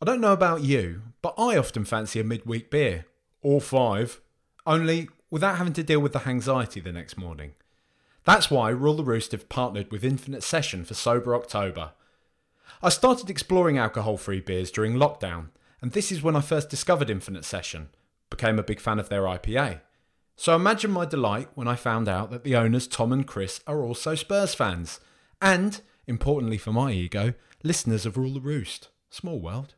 I don't know about you, but I often fancy a midweek beer. Or five. Only without having to deal with the anxiety the next morning. That's why Rule the Roost have partnered with Infinite Session for Sober October. I started exploring alcohol free beers during lockdown, and this is when I first discovered Infinite Session, became a big fan of their IPA. So imagine my delight when I found out that the owners Tom and Chris are also Spurs fans, and, importantly for my ego, listeners of Rule the Roost. Small world.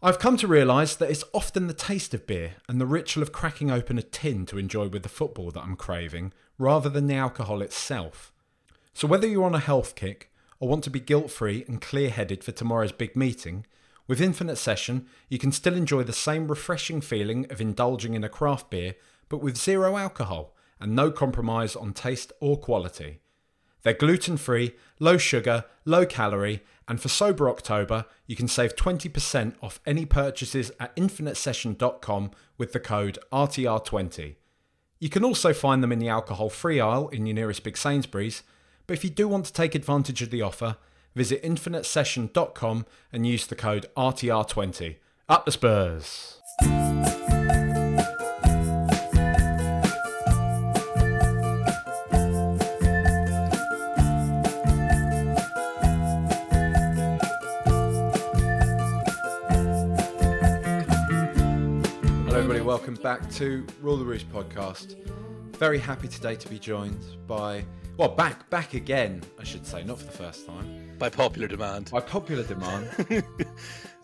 I've come to realise that it's often the taste of beer and the ritual of cracking open a tin to enjoy with the football that I'm craving, rather than the alcohol itself. So whether you're on a health kick or want to be guilt free and clear headed for tomorrow's big meeting, with Infinite Session you can still enjoy the same refreshing feeling of indulging in a craft beer, but with zero alcohol and no compromise on taste or quality. They're gluten free, low sugar, low calorie, and for Sober October, you can save 20% off any purchases at infinitesession.com with the code RTR20. You can also find them in the alcohol free aisle in your nearest big Sainsbury's, but if you do want to take advantage of the offer, visit infinitesession.com and use the code RTR20. Up the Spurs! Welcome back to Rule the Roost podcast. Very happy today to be joined by, well, back back again, I should say, not for the first time, By popular demand. by popular demand.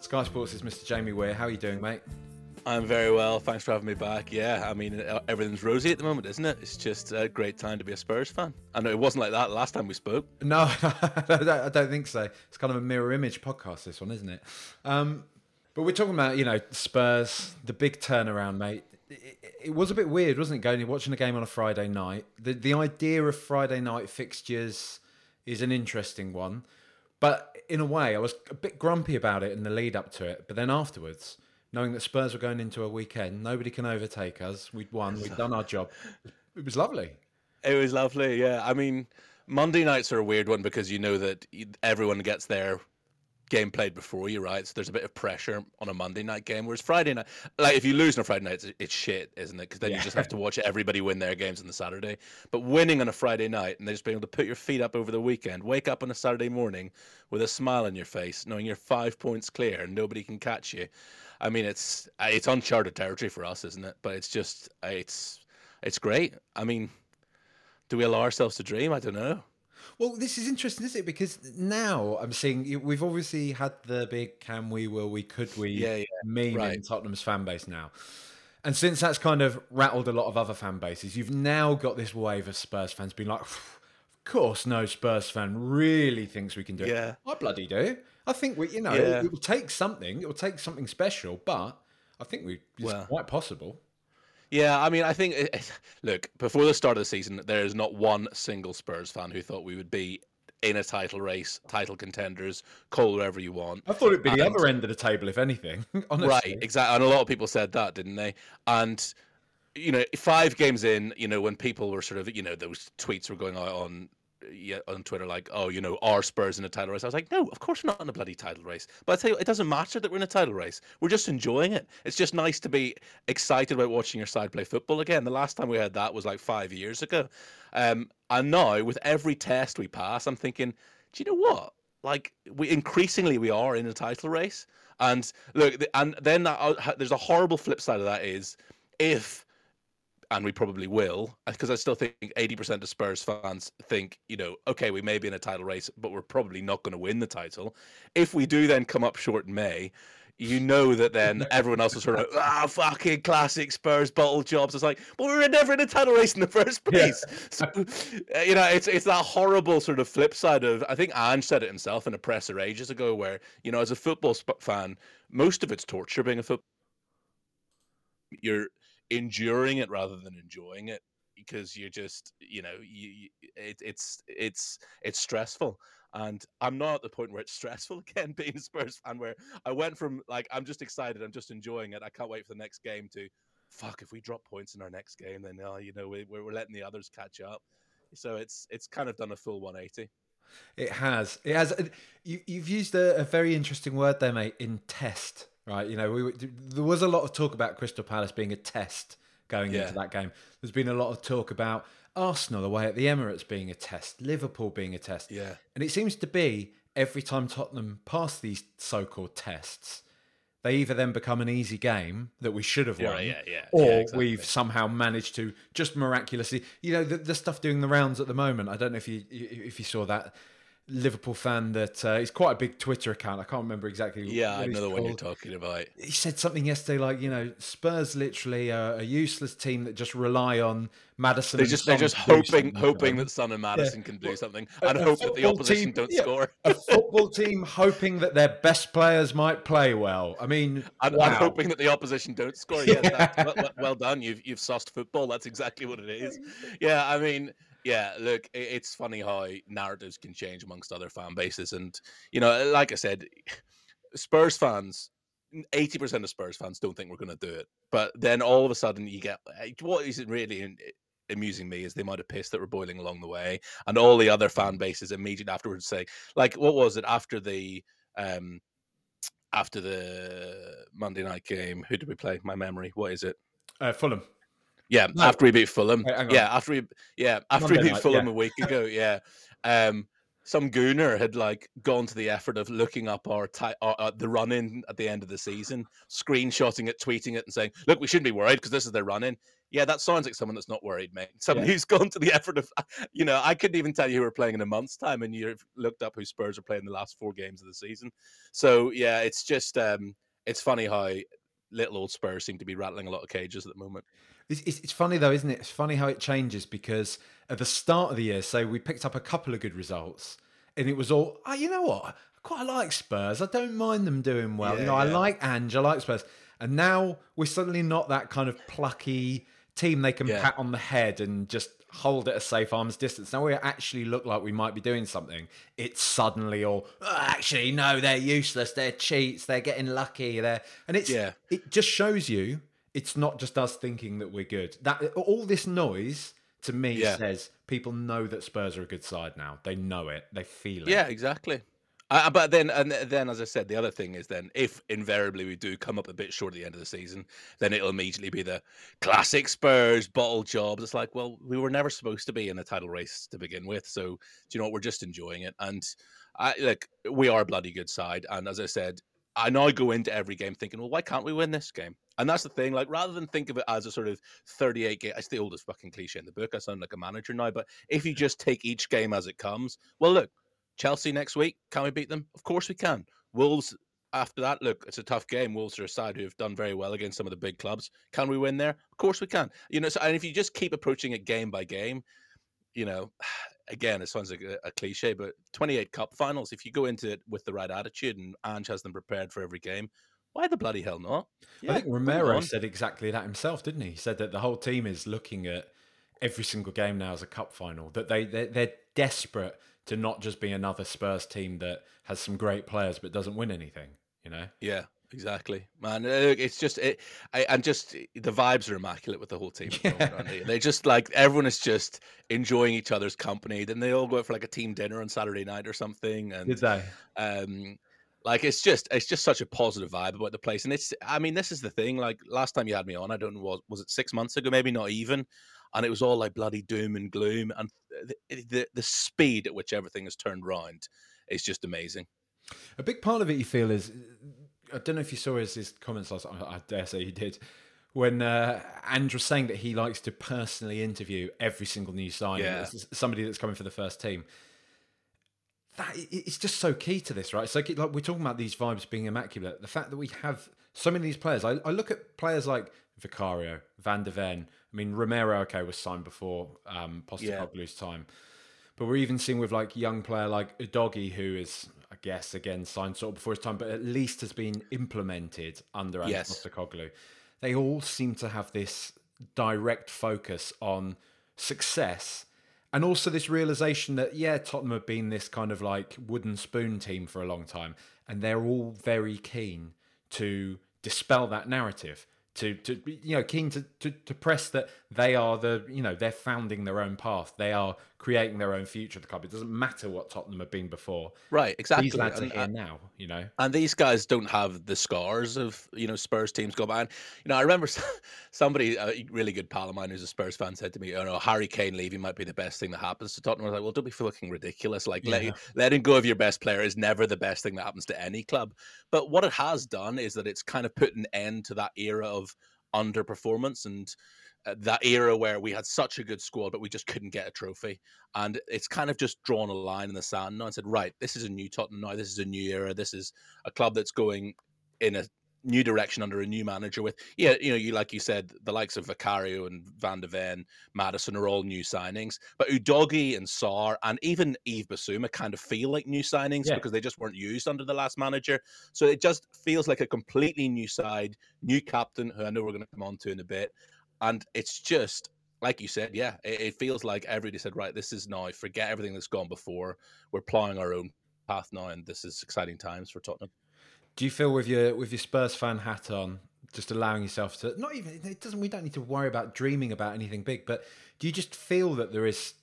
Sky Sports is Mr. Jamie Weir. How are you doing, mate? I'm very well. Thanks for having me back. Yeah, I mean, uh, everything's rosy at the moment, isn't it? It's just a great time to be a Spurs fan. I know it wasn't like that last time we spoke. No, I don't, I don't think so. It's kind of a mirror image podcast, this one, isn't it? Um, but we're talking about, you know, Spurs, the big turnaround, mate. It, was a bit weird, wasn't it, going and watching a game on a Friday night? The the idea of Friday night fixtures is an interesting one, but in a way, I was a bit grumpy about it in the lead up to it. But then afterwards, knowing that Spurs were going into a weekend, nobody can overtake us. We'd won, we'd done our job. It was lovely. It was lovely. Yeah, I mean, Monday nights are a weird one because you know that everyone gets their game played before you, right? So there's a bit of pressure on a Monday night game. Whereas Friday night, like if you lose on a Friday night, it's, it's shit, isn't it? Because then you just have to watch everybody win their games on the Saturday. But winning on a Friday night and just being able to put your feet up over the weekend, wake up on a Saturday morning with a smile on your face, knowing you're five points clear and nobody can catch you. I mean, it's it's uncharted territory for us, isn't it? But it's just it's it's great. I mean, do we allow ourselves to dream? I don't know. Well, this is interesting, isn't it? Because now I'm seeing we've obviously had the big "can we, will we, could we" Yeah, yeah, meme in. Tottenham's fan base now, and since that's kind of rattled a lot of other fan bases, you've now got this wave of Spurs fans being like, "Of course, no Spurs fan really thinks we can do it." Yeah. I bloody do. I think we, you know, Yeah. it will take something. It will take something special, but I think we it's Well. quite possible. Yeah, I mean, I think it- it- look before the start of the season, there is not one single Spurs fan who thought we would be in a title race, title contenders, call whatever you want. I thought it'd be the other end of the table, if anything. Honestly, Right, exactly. And a lot of people said that, didn't they? And you know, five games in, you know, when people were sort of, you know, those tweets were going out on yeah, on Twitter like, oh, you know, are Spurs in a title race? I was like, no, of course we're not in a bloody title race. But I tell you, it doesn't matter that we're in a title race. We're just enjoying it. It's just nice to be excited about watching your side play football again. The last time we had that was like five years ago. Um, and now with every test we pass, I'm thinking, do you know what? Like we increasingly we are in a title race. And look, and then that, uh, there's a horrible flip side of that is if and we probably will, because I still think 80% of Spurs fans think, you know, okay, we may be in a title race, but we're probably not going to win the title. If we do then come up short in May, you know that then everyone else was sort of ah fucking classic Spurs bottle jobs. It's like, well, we were never in a title race in the first place. Yeah. so, uh, you know, it's it's that horrible sort of flip side of. I think Ange said it himself in a presser ages ago, where you know, as a football fan, most of it's torture being a football. You're enduring it rather than enjoying it because you're just you know you, it, it's it's it's stressful and I'm not at the point where it's stressful again being a Spurs fan, where I went from like I'm just excited, I'm just enjoying it, I can't wait for the next game to fuck if we drop points in our next game, then oh, you know we, we're letting the others catch up. So it's it's kind of done a full 180. It has. It has. You, you've used a, a very interesting word there, mate. In test, right? You know, we, there was a lot of talk about Crystal Palace being a test going yeah. into that game. There's been a lot of talk about Arsenal away at the Emirates being a test, Liverpool being a test. Yeah. And it seems to be every time Tottenham pass these so called tests, they either then become an easy game that we should have won, yeah, yeah, or yeah, exactly. we've somehow managed to just miraculously, you know, the, the stuff doing the rounds at the moment. I don't know if you if you saw that Liverpool fan that uh, he's quite a big Twitter account. I can't remember exactly. Yeah, I know the one you're talking about. He said something yesterday like, you know, Spurs literally are a useless team that just rely on Maddison. They just they're just hoping hoping that Son and Maddison yeah. can do something and a, hope that the opposition team, don't yeah, score. a football team hoping that their best players might play well. I mean, and, wow. and hoping that the opposition don't score. Yeah. Well, well, done. You've you've sauced football. That's exactly what it is. Yeah, I mean yeah, look, it's funny how narratives can change amongst other fan bases, and you know, like I said, Spurs fans, eighty percent of Spurs fans don't think we're going to do it, but then all of a sudden you get what is really amusing me is the amount of piss that were boiling along the way, and all the other fan bases immediately afterwards say, like, what was it after the um after the Monday night game? Who did we play? My memory. What is it? Uh, Fulham. Yeah, no. after we beat Fulham. yeah, after we yeah after Monday we beat night, Fulham yeah. a week ago. Yeah, um, some gooner had like gone to the effort of looking up our, ti- our uh, the run in at the end of the season, screenshotting it, tweeting it, and saying, "Look, we shouldn't be worried because this is their run in." Yeah, that sounds like someone that's not worried, mate. Someone yeah. who's gone to the effort of, you know, I couldn't even tell you who we're playing in a month's time, and you've looked up who Spurs are playing the last four games of the season. So yeah, it's just um, it's funny how little old Spurs seem to be rattling a lot of cages at the moment. It's, it's, funny though, isn't it? It's funny how it changes because at the start of the year, say we picked up a couple of good results, and it was all, oh, you know what? I quite like Spurs. I don't mind them doing well. Yeah, you know, yeah. I like Ange. I like Spurs. And now we're suddenly not that kind of plucky team they can yeah. pat on the head and just hold at a safe arm's distance. Now we actually look like we might be doing something. It's suddenly all oh, actually no, they're useless. They're cheats. They're getting lucky. They're and it's yeah. It just shows you it's not just us thinking that we're good. That all this noise to me yeah. says people know that Spurs are a good side now. They know it. They feel it. Yeah, exactly. Uh, but then, and then, as I said, the other thing is then if invariably we do come up a bit short at the end of the season, then it'll immediately be the classic Spurs bottle jobs. It's like, well, we were never supposed to be in a title race to begin with, so do you know what? We're just enjoying it, and I, like we are a bloody good side. And as I said, I now go into every game thinking, well, why can't we win this game? And that's the thing. Like, rather than think of it as a sort of 38 game, it's the oldest fucking cliche in the book. I sound like a manager now. But if you just take each game as it comes, well, look, Chelsea next week, can we beat them? Of course we can. Wolves, after that, look, it's a tough game. Wolves are a side who have done very well against some of the big clubs. Can we win there? Of course we can. You know, so, and if you just keep approaching it game by game, you know, again, it sounds like a, a, cliche, but 28 cup finals, if you go into it with the right attitude and Ange has them prepared for every game, why the bloody hell not? Yeah, I think Romero said exactly that himself, didn't he? He said that the whole team is looking at every single game now as a cup final, that they, they're, they're desperate to not just be another Spurs team that has some great players but doesn't win anything, you know? Yeah, Exactly, man. Uh, it's just it, I, and just the vibes are immaculate with the whole team. Yeah. They just like everyone is just enjoying each other's company. Then they all go out for like a team dinner on Saturday night or something. And Did they? Um, like it's just it's just such a positive vibe about the place. And it's I mean this is the thing. Like last time you had me on, I don't know was was it six months ago, maybe not even, and it was all like bloody doom and gloom. And the the, the speed at which everything has turned around is just amazing. A big part of it you feel is I don't know if you saw his, his comments last. I, I dare say you did. When uh, Andrew was saying that he likes to personally interview every single new signing, yeah. somebody that's coming for the first team. That it's just so key to this, right? So like we're talking about these vibes being immaculate. The fact that we have so many of these players. I, I look at players like Vicario, Van de Ven. I mean, Romero, okay, was signed before um, Postecoglou's yeah. time. But we're even seeing with like young player like Udogie, who is, I guess, again signed sort of before his time, but at least has been implemented under yes. Postecoglou. They all seem to have this direct focus on success and also this realization that yeah tottenham have been this kind of like wooden spoon team for a long time and they're all very keen to dispel that narrative to to you know keen to, to to press that they are the you know they're founding their own path. They are creating their own future of the club. It doesn't matter what Tottenham have been before. Right exactly. These lads and, are here now you know? and these guys don't have the scars of you know Spurs teams go by. And you know I remember somebody a really good pal of mine who's a Spurs fan said to me oh no Harry Kane leaving might be the best thing that happens to Tottenham. I was like well don't be fucking ridiculous. Like yeah. let, letting go of your best player is never the best thing that happens to any club. But what it has done is that it's kind of put an end to that era of underperformance and uh, that era where we had such a good squad but we just couldn't get a trophy. And it's kind of just drawn a line in the sand now and said right this is a new Tottenham now. This is a new era. This is a club that's going in a new direction under a new manager with yeah you know you like you said the likes of Vicario and Van de Ven Maddison are all new signings but Udogie and Sarr and even Yves Bissouma kind of feel like new signings yeah. because they just weren't used under the last manager. So it just feels like a completely new side new captain who I know we're going to come on to in a bit. And it's just like you said yeah it, it feels like everybody said right this is now forget everything that's gone before. We're plowing our own path now and this is exciting times for Tottenham do you feel with your with your Spurs fan hat on, just allowing yourself to not even it doesn't we don't need to worry about dreaming about anything big, but do you just feel that there is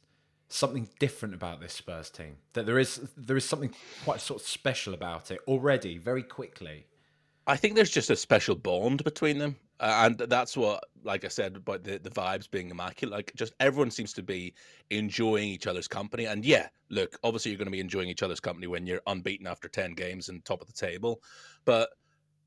something different about this Spurs team? That there is there is something quite sort of special about it already, very quickly. I think there's just a special bond between them. Uh, and that's what, like I said, about the, the vibes being immaculate. Like, just everyone seems to be enjoying each other's company. And yeah, look, obviously you're going to be enjoying each other's company when you're unbeaten after 10 games and top of the table. But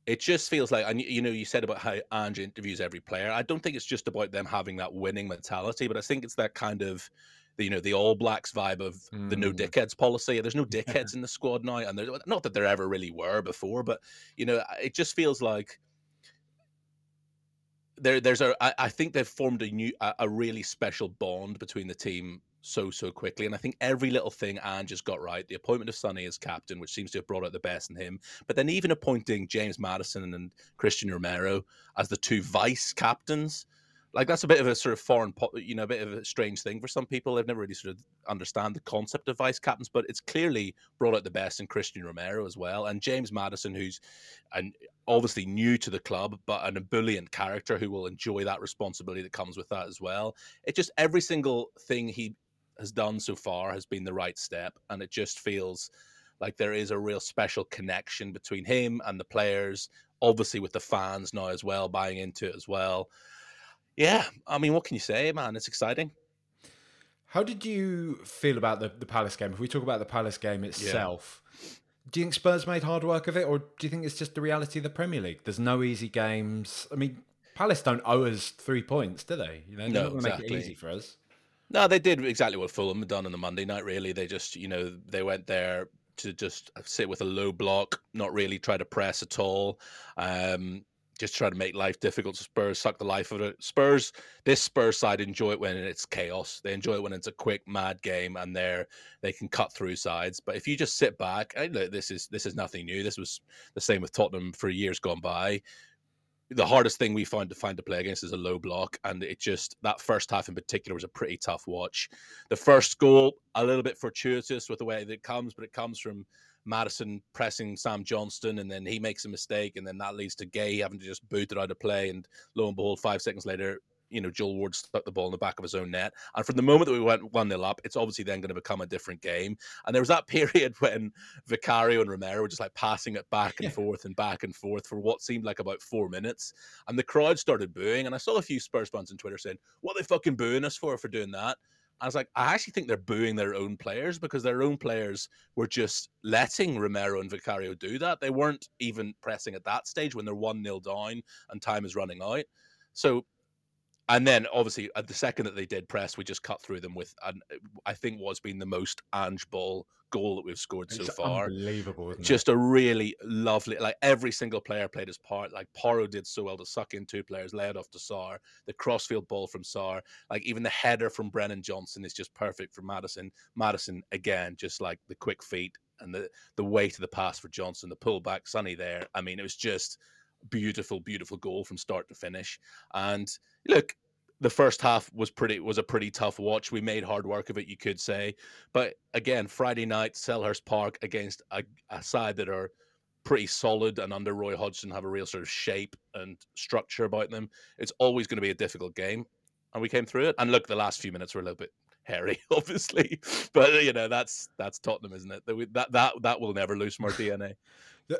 it just feels like, and you know, you said about how Ange interviews every player. I don't think it's just about them having that winning mentality, but I think it's that kind of the, you know the All Blacks vibe of mm. the no mm. dickheads policy. There's no dickheads in the squad now, and not that there ever really were before, but you know it just feels like there. There's a. I, I think they've formed a new, a, a really special bond between the team so so quickly. And I think every little thing Ange just got right. The appointment of Sonny as captain, which seems to have brought out the best in him. But then even appointing James Maddison and Cristian Romero as the two vice captains like that's a bit of a sort of foreign, you know, a bit of a strange thing for some people. They've never really sort of understand the concept of vice captains, but it's clearly brought out the best in Cristian Romero as well, and James Maddison, who's an obviously new to the club, but an ebullient character who will enjoy that responsibility that comes with that as well. It just every single thing he has done so far has been the right step, and it just feels like there is a real special connection between him and the players, obviously with the fans now as well, buying into it as well yeah, I mean, what can you say, man? It's exciting. How did you feel about the, the Palace game? If we talk about the Palace game itself, yeah. do you think Spurs made hard work of it, or do you think it's just the reality of the Premier League? There's no easy games. I mean, Palace don't owe us three points, do they? You know, they're no, not exactly. make it easy for us. No, they did exactly what Fulham had done on the Monday night. Really, they just you know they went there to just sit with a low block, not really try to press at all. Um, just try to make life difficult. to Spurs suck the life of it. Spurs, this Spurs side enjoy it when it's chaos. They enjoy it when it's a quick, mad game, and they're they can cut through sides. But if you just sit back, this is this is nothing new. This was the same with Tottenham for years gone by. The hardest thing we find to find to play against is a low block, and it just that first half in particular was a pretty tough watch. The first goal, a little bit fortuitous with the way that it comes, but it comes from Maddison pressing Sam Johnstone, and then he makes a mistake, and then that leads to Guéhi having to just boot it out of play. And lo and behold, five seconds later, you know, Joel Ward stuck the ball in the back of his own net. And from the moment that we went 1 0 up, it's obviously then going to become a different game. And there was that period when Vicario and Romero were just like passing it back and yeah. forth and back and forth for what seemed like about four minutes. And the crowd started booing. And I saw a few Spurs fans on Twitter saying, What are they fucking booing us for for doing that? I was like, I actually think they're booing their own players because their own players were just letting Romero and Vicario do that. They weren't even pressing at that stage when they're 1 0 down and time is running out. So and then obviously at the second that they did press, we just cut through them with, an, uh, I think what's been the most Ange ball goal that we've scored It's so far. unbelievable. Isn't Just a really lovely, like every single player played his part. Like Porro did so well to suck in two players, lay it off to Sarr. The crossfield ball from Sarr, like even the header from Brennan Johnson is just perfect for Maddison. Maddison again, just like the quick feet and the the weight of the pass for Johnson, the pullback, Sonny there. I mean, it was just beautiful, beautiful goal from start to finish. And look, the first half was pretty was a pretty tough watch. We made hard work of it, you could say. But again, Friday night, Selhurst Park against a, a side that are pretty solid and under Roy Hodgson have a real sort of shape and structure about them. It's always going to be a difficult game. And we came through it. And look, the last few minutes were a little bit hairy, obviously. But you know, that's that's Tottenham, isn't it? That that that, that will never lose more DNA.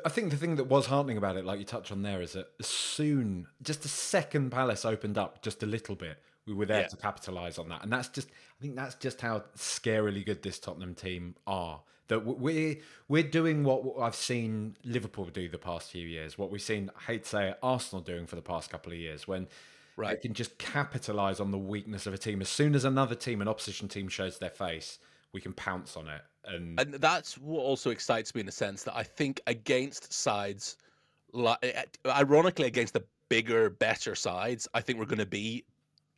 I think the thing that was heartening about it, like you touched on there, is that as soon, just a second Palace opened up just a little bit, we were there Yeah. to capitalise on that. And that's just, I think that's just how scarily good this Tottenham team are. That we're we're doing what I've seen Liverpool do the past few years, what we've seen, I hate to say it, Arsenal doing for the past couple of years, when they Right. can just capitalise on the weakness of a team. As soon as another team, an opposition team, shows their face, we can pounce on it. And, And that's what also excites me in a sense that I think against sides, li- eh, ironically against the bigger, better sides, I think we're going to be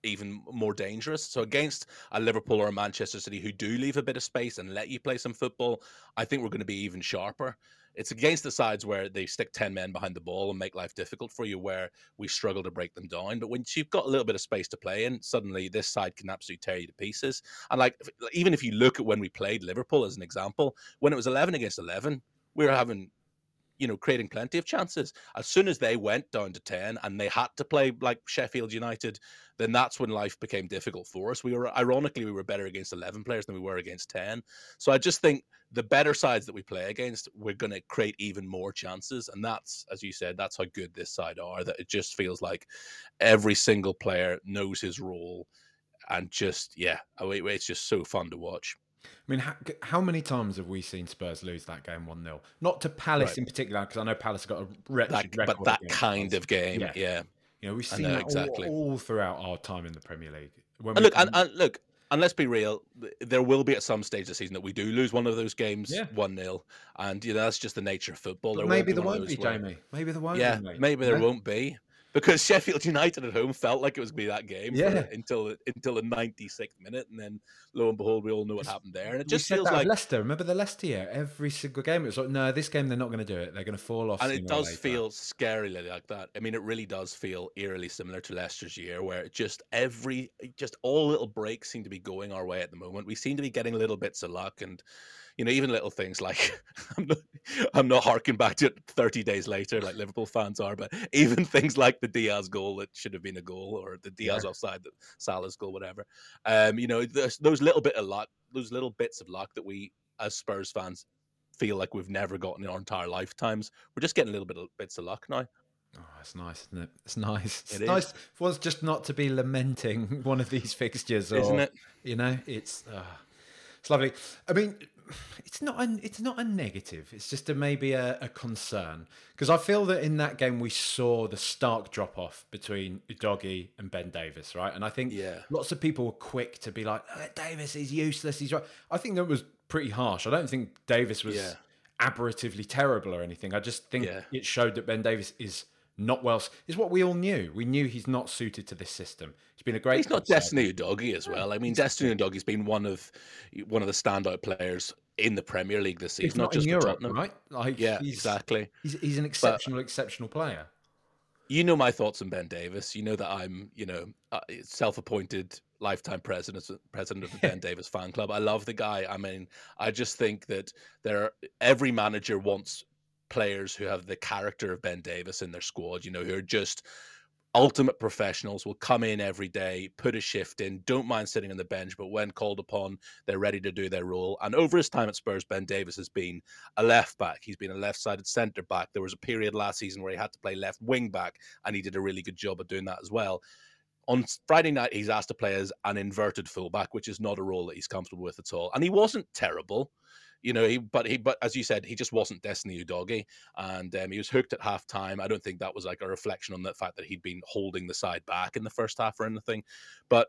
even more dangerous. So against a Liverpool or a Manchester City who do leave a bit of space and let you play some football, I think we're going to be even sharper. It's against the sides where they stick 10 men behind the ball and make life difficult for you, where we struggle to break them down. But once you've got a little bit of space to play in, suddenly this side can absolutely tear you to pieces. And like, even if you look at when we played Liverpool as an example, when it was 11 against 11, we were having, you know, creating plenty of chances. As soon as they went down to 10 and they had to play like Sheffield United, then that's when life became difficult for us. We were, ironically, we were better against 11 players than we were against 10. So I just think the better sides that we play against, we're going to create even more chances. And that's, as you said, that's how good this side are. That it just feels like every single player knows his role. And just, yeah, oh, it's just so fun to watch. I mean, how, how many times have we seen Spurs lose that game 1 0? Not to Palace Right. in particular, because I know Palace got a wretched That, record. but that kind of game, Yeah. yeah. You know, we've seen know, that all- exactly. all, throughout our time in the Premier League. When And look, and, and look, and let's be real, there will be at some stage this season that we do lose one of those games, Yeah. one 0 and you know that's just the nature of football. There maybe there won't of be, where- Jamie. Maybe there won't Yeah, be. maybe there won't be because Sheffield United at home felt like it was going to be that game for- until the- until the 96th minute, and then lo and behold, we all know what happened there, and it just feels like. Leicester. Remember the Leicester year? Every single game, it was like, no, this game they're not going to do it. They're going to fall off. And it does feel scarily like that. I mean, it really does feel eerily similar to Leicester's year, where just every, just all little breaks seem to be going our way at the moment. We seem to be getting little bits of luck, and you know, even little things like I'm not, I'm not harking back to it 30 days later like Liverpool fans are, but even things like the Diaz goal that should have been a goal, or the Diaz Yeah. offside, that Salah's goal, whatever. Um, you know, those little bit of luck, those little bits of luck that we as Spurs fans feel like we've never gotten in our entire lifetimes. We're just getting a little bit of bits of luck now. Oh, it's nice, isn't it? It's nice. It's It is. nice for us just not to be lamenting one of these fixtures, or, Isn't it? You know, it's uh, it's lovely. I mean, it's not a, it's not a negative. It's just a maybe a, a concern because I feel that in that game we saw the stark drop off between Udogie and Ben Davies, right? And I think Yeah. lots of people were quick to be like, "Oh, Davies is useless. He's right. I think that was pretty harsh. I don't think Davies was Yeah. aberratively terrible or anything. I just think Yeah. it showed that Ben Davies is not well. Is what we all knew. We knew he's not suited to this system. He's been a great. He's not Destiny Udogie as well. I mean, Destiny Udogie has been one of one of the standout players in the Premier League this season, If not not in just Europe, Tottenham. right? Like, Yeah, he's, exactly. He's, he's an exceptional, exceptional player. You know my thoughts on Ben Davies. You know that I'm, you know, uh, self-appointed lifetime president president of the Ben Davies fan club. I love the guy. I mean, I just think that there are, every manager wants players who have the character of Ben Davies in their squad. You know, who are just ultimate professionals will come in every day, put a shift in, don't mind sitting on the bench, but when called upon, they're ready to do their role. And over his time at Spurs, Ben Davies has been a left back. He's been a left sided centre back. There was a period last season where he had to play left wing back, and he did a really good job of doing that as well. On Friday night, he's asked to play as an inverted fullback, which is not a role that he's comfortable with at all. And he wasn't terrible. You know, he but he but as you said, he just wasn't Destiny Udogie, and um, he was hooked at half time. I don't think that was like a reflection on the fact that he'd been holding the side back in the first half or anything, but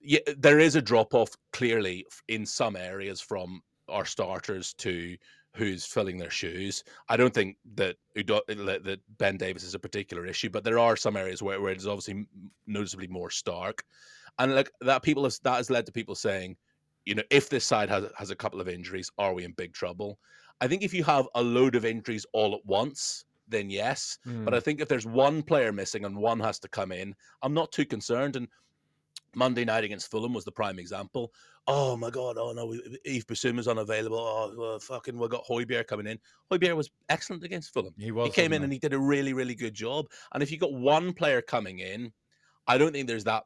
yeah, there is a drop off clearly in some areas from our starters to who's filling their shoes. I don't think that that Ben Davies is a particular issue, but there are some areas where, where it is obviously noticeably more stark, and like that people have, that has led to people saying you know, if this side has has a couple of injuries, are we in big trouble? I think if you have a load of injuries all at once, then yes. Mm. But I hmm. think if there's one player missing and one has to come in, I'm not too concerned. And Monday night against Fulham was the prime example. Oh my God! Oh no, Yves Bissouma's unavailable. Oh well, fucking, we got Højbjerg coming in. Højbjerg was excellent against Fulham. He was. He came in and he did a really, really good job. And if you got one player coming in, I don't think there's that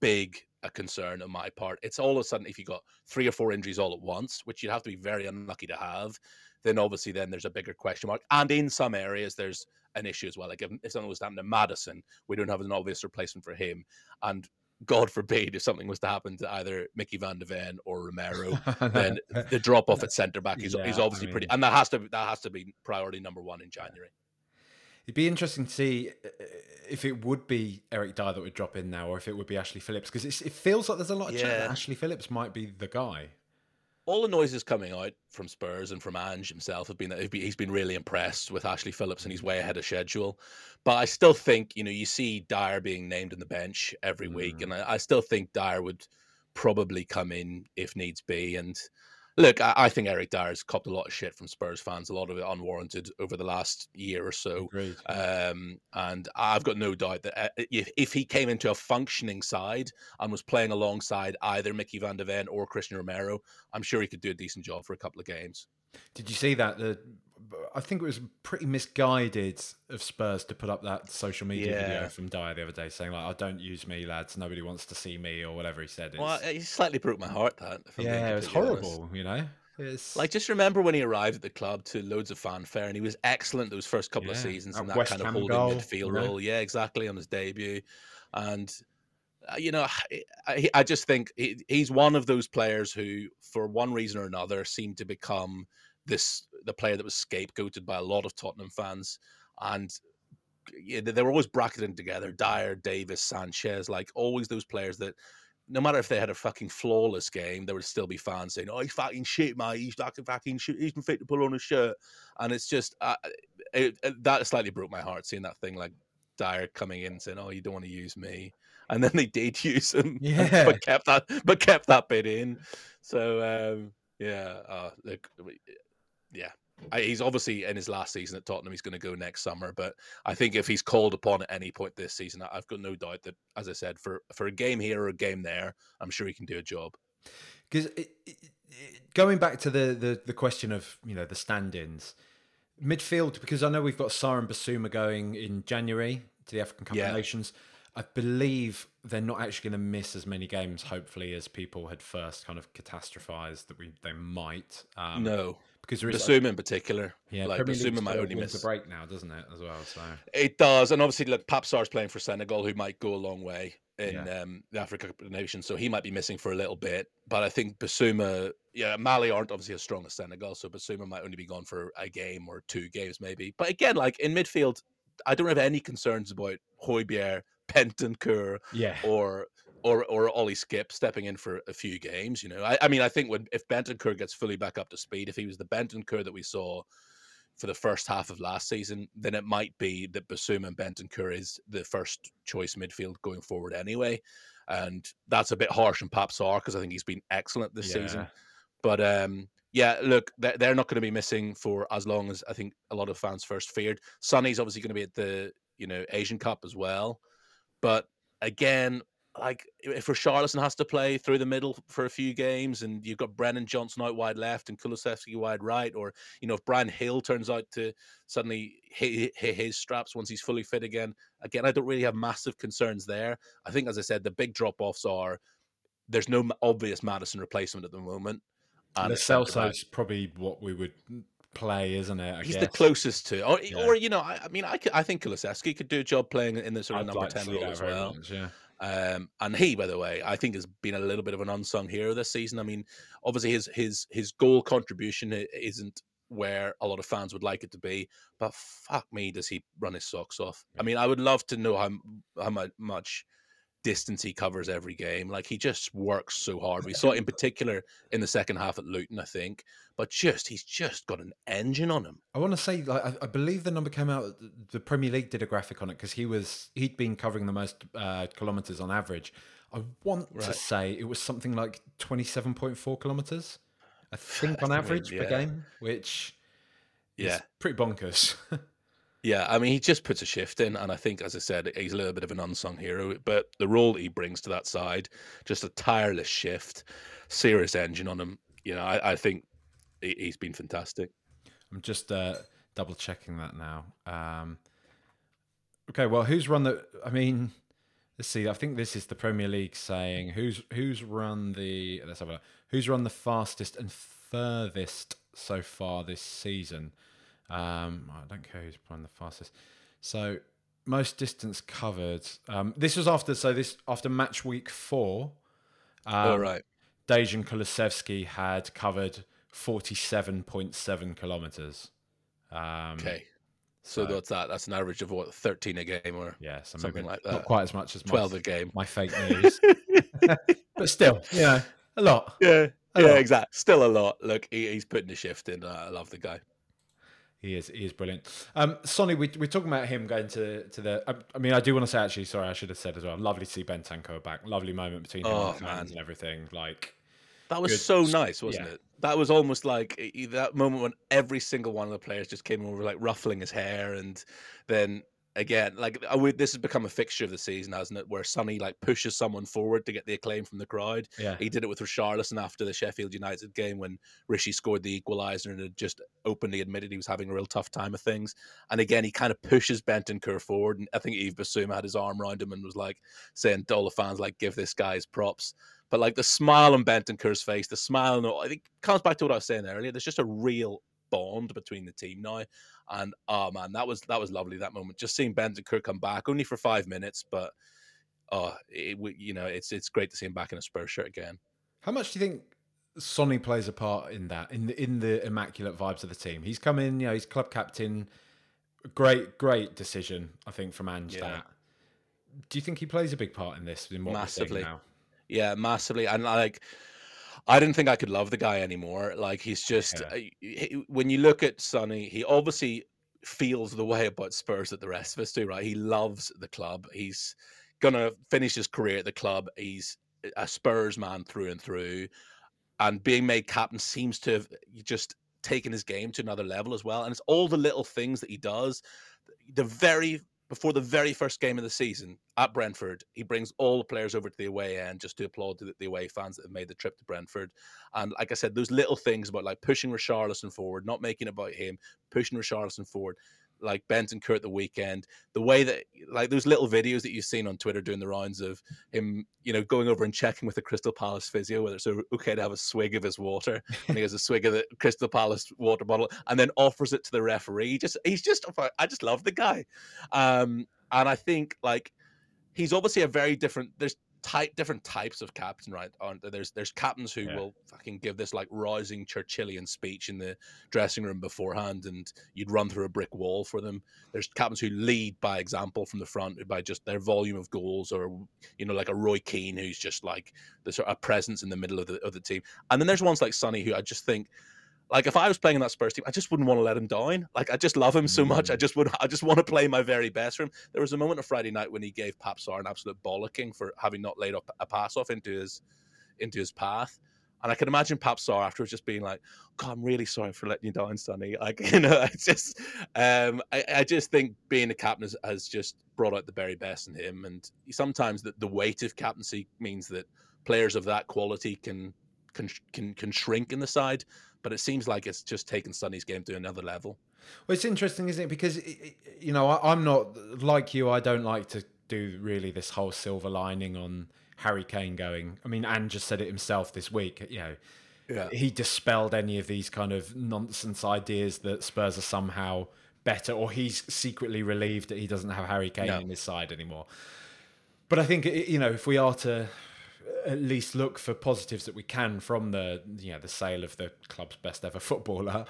big a concern on my part. It's all of a sudden if you got three or four injuries all at once, which you'd have to be very unlucky to have, then obviously then there's a bigger question mark. And in some areas there's an issue as well. Like if, if something was happening to Maddison, we don't have an obvious replacement for him. And God forbid if something was to happen to either Mickey Van de Ven or Romero, then the drop off at centre back is, yeah, is obviously I mean, pretty, and that has to that has to be priority number one in January. It'd be interesting to see uh, if it would be Eric Dier that would drop in now, or if it would be Ashley Phillips, because it feels like there's a lot of yeah. chat that Ashley Phillips might be the guy. All the noises coming out from Spurs and from Ange himself have been that he's been really impressed with Ashley Phillips and he's way ahead of schedule. But I still think, you know, you see Dier being named in the bench every mm. week, and I, I still think Dyer would probably come in if needs be. And look, I, I, think Eric Dier's copped a lot of shit from Spurs fans, a lot of it unwarranted over the last year or so. Um, and I've got no doubt that uh, if, if he came into a functioning side and was playing alongside either Mickey Van de Ven or Cristian Romero, I'm sure he could do a decent job for a couple of games. Did you see that? The I think it was pretty misguided of Spurs to put up that social media yeah. video from Dier the other day saying like, "I oh, don't use me, lads. Nobody wants to see me," or whatever he said. It's... Well, it slightly broke my heart. That yeah, it was horrible. Honest. You know. It's... Like, just remember when he arrived at the club to loads of fanfare, and he was excellent those first couple yeah. of seasons in that West kind of holding goal, midfield role. Yeah, exactly on his debut, and uh, you know, I, I just think he, he's one of those players who, for one reason or another, seemed to become this the player that was scapegoated by a lot of Tottenham fans, and yeah, they were always bracketing together. Dier, Davies, Sanchez, like always those players that. No matter if they had a fucking flawless game, there would still be fans saying, "Oh, he's fucking shit, mate. He's fucking fucking shit. He's been fit to pull on a shirt." And it's just uh, it, it, that slightly broke my heart seeing that thing like Dier coming in saying, "Oh, you don't want to use me," and then they did use him, yeah, but kept that but kept that bit in. So um, yeah, uh, look, yeah, he's obviously in his last season at Tottenham. He's going to go next summer, but I think if he's called upon at any point this season, I've got no doubt that, as I said, for for a game here or a game there, I'm sure he can do a job. Because going back to the, the the question of you know the stand-ins, midfield, because I know we've got Sarr and Bissouma going in January to the African Cup yeah. of Nations. I believe they're not actually going to miss as many games, hopefully, as people had first kind of catastrophized that we they might. Um, no, because there is like, in particular. Yeah, like Bissouma might only miss a break now, doesn't it? As well, so it does, and obviously, like Pape Sarr's playing for Senegal, who might go a long way in yeah. um, the Africa Nations, so he might be missing for a little bit. But I think Bissouma, yeah, Mali aren't obviously as strong as Senegal, so Bissouma might only be gone for a game or two games, maybe. But again, like in midfield, I don't have any concerns about Højbjerg, Bentancur, yeah, or or or Ollie Skipp stepping in for a few games. You know, I, I mean, I think when if Bentancur gets fully back up to speed, if he was the Bentancur that we saw for the first half of last season, then it might be that Bissouma and Bentancur is the first choice midfield going forward anyway. And that's a bit harsh on Pape Sarr because I think he's been excellent this yeah. season. But um, yeah, look, they're not going to be missing for as long as I think a lot of fans first feared. Sonny's obviously going to be at the you know Asian Cup as well, but again, like if Richarlison has to play through the middle for a few games, and you've got Brennan Johnson out wide left and Kulusevski wide right, or you know if Bryan Gil turns out to suddenly hit, hit his straps once he's fully fit again, again I don't really have massive concerns there. I think, as I said, the big drop offs are there's no obvious Maddison replacement at the moment. And Lo Celso's probably what we would play, isn't it? I He's guess. the closest to, or, yeah. or you know, I, I, mean, I, I think Kulusevski could do a job playing in the sort of I'd number like ten role as well. Much, yeah. Um, and he, by the way, I think has been a little bit of an unsung hero this season. I mean, obviously his his his goal contribution isn't where a lot of fans would like it to be, but fuck me, does he run his socks off? I mean, I would love to know how how much distance he covers every game. Like he just works so hard. We saw it in particular in the second half at Luton, I think. But just he's just got an engine on him. I want to say, like, I, I believe the number came out. The Premier League did a graphic on it because he was he'd been covering the most uh, kilometers on average. I want right. to say it was something like twenty-seven point four kilometers. I think on average yeah. per game, which yeah, pretty bonkers. Yeah, I mean, he just puts a shift in, and I think, as I said, he's a little bit of an unsung hero. But the role he brings to that side, just a tireless shift, serious engine on him. You know, I, I think he, has been fantastic. I'm just uh, double checking that now. Um, okay, well, who's run the? I mean, let's see. I think this is the Premier League saying who's who's run the. Let's have a who's run the fastest and furthest so far this season. Um, I don't care who's run the fastest. So most distance covered. Um, this was after so this after match week four. Um, All right. Dejan Kulusevski had covered forty-seven point seven kilometers. Um, okay. So, so, that's that. That's an average of what thirteen a game, or yeah, so something like that. Not quite as much as twelve my, a game. My fake news, but still, yeah, a lot. Yeah, a yeah, lot. exactly. Still a lot. Look, he, he's putting the shift in. I love the guy. He is. He is brilliant. Um, Sonny, we, we're talking about him going to to the. I, I, mean, I do want to say actually. Sorry, I should have said as well. Lovely to see Bentancur back. Lovely moment between him oh, and fans and everything. Like that was good. so nice, wasn't yeah. it? That was almost like that moment when every single one of the players just came over, like ruffling his hair, and then again, like uh, would, this has become a fixture of the season, hasn't it? Where Sonny like pushes someone forward to get the acclaim from the crowd. Yeah, he did it with Richarlison after the Sheffield United game when Rishi scored the equaliser and had just openly admitted he was having a real tough time of things. And again, he kind of pushes Bentancur forward, and I think Yves Bissouma had his arm around him and was like saying to all the fans, like, "Give this guy his props." But like the smile on Bentancur's face, the smile, and all, I think comes back to what I was saying earlier. There's just a real bond between the team now. And oh man, that was that was lovely that moment. Just seeing ben Bentancur come back only for five minutes, but oh, it, you know, it's it's great to see him back in a Spurs shirt again. How much do you think Sonny plays a part in that in the in the immaculate vibes of the team? He's come in, you know, he's club captain. Great, great decision, I think, from Ange. Yeah. That. Do you think he plays a big part in this? In massively, now? yeah, massively, and like I didn't think I could love the guy anymore. Like he's just yeah. Uh, he, when you look at Sonny, he obviously feels the way about Spurs that the rest of us do, right? He loves the club. He's gonna finish his career at the club. He's a Spurs man through and through, and being made captain seems to have just taken his game to another level as well. And it's all the little things that he does. The very before the very first game of the season at Brentford, he brings all the players over to the away end just to applaud the, the away fans that have made the trip to Brentford. And like I said, those little things about like pushing Richarlison forward, not making about him, pushing Richarlison forward, like Bentancur the weekend, the way that like those little videos that you've seen on Twitter doing the rounds of him, you know, going over and checking with the Crystal Palace physio whether it's okay to have a swig of his water, and he has a swig of the Crystal Palace water bottle, and then offers it to the referee. He Just he's just I just love the guy, um, and I think like he's obviously a very different. There's type different types of captain, right? Aren't there? There's there's captains who yeah. will fucking give this like rousing Churchillian speech in the dressing room beforehand, and you'd run through a brick wall for them. There's captains who lead by example from the front by just their volume of goals, or you know, like a Roy Keane who's just like the sort of presence in the middle of the of the team. And then there's ones like Sonny who I just think like if I was playing in that Spurs team, I just wouldn't want to let him down. Like I just love him so much. I mm. just would. I just want to play my very best for him. There was a moment of Friday night when he gave Pape Sarr an absolute bollocking for having not laid up a pass off into his into his path. And I can imagine Pape Sarr afterwards just being like, "God, I'm really sorry for letting you down, Sonny." Like you know, I just, um, I, I just think being a captain has, has, just brought out the very best in him. And sometimes the, the weight of captaincy means that players of that quality can can can, can shrink in the side but it seems like it's just taken Sonny's game to another level. Well, it's interesting, isn't it? Because you know, I, am not like you. I don't like to do really this whole silver lining on Harry Kane going. I mean, Ange just said it himself this week. You know, yeah. he dispelled any of these kind of nonsense ideas that Spurs are somehow better, or he's secretly relieved that he doesn't have Harry Kane no. in his side anymore. But I think you know if we are to at least look for positives that we can from the you know the sale of the club's best ever footballer,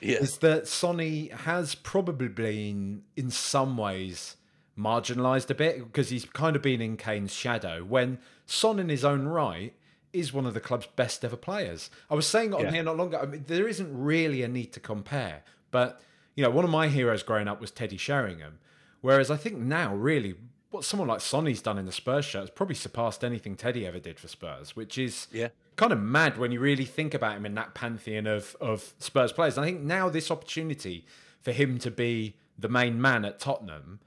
yeah. is that Sonny has probably been in some ways marginalised a bit because he's kind of been in Kane's shadow when Son in his own right is one of the club's best ever players. I was saying on Yeah. here not long ago, I mean, there isn't really a need to compare, but you know, one of my heroes growing up was Teddy Sheringham, whereas I think now really what someone like Sonny's done in the Spurs shirt has probably surpassed anything Teddy ever did for Spurs, which is Yeah. kind of mad when you really think about him in that pantheon of of Spurs players. And I think now this opportunity for him to be the main man at Tottenham,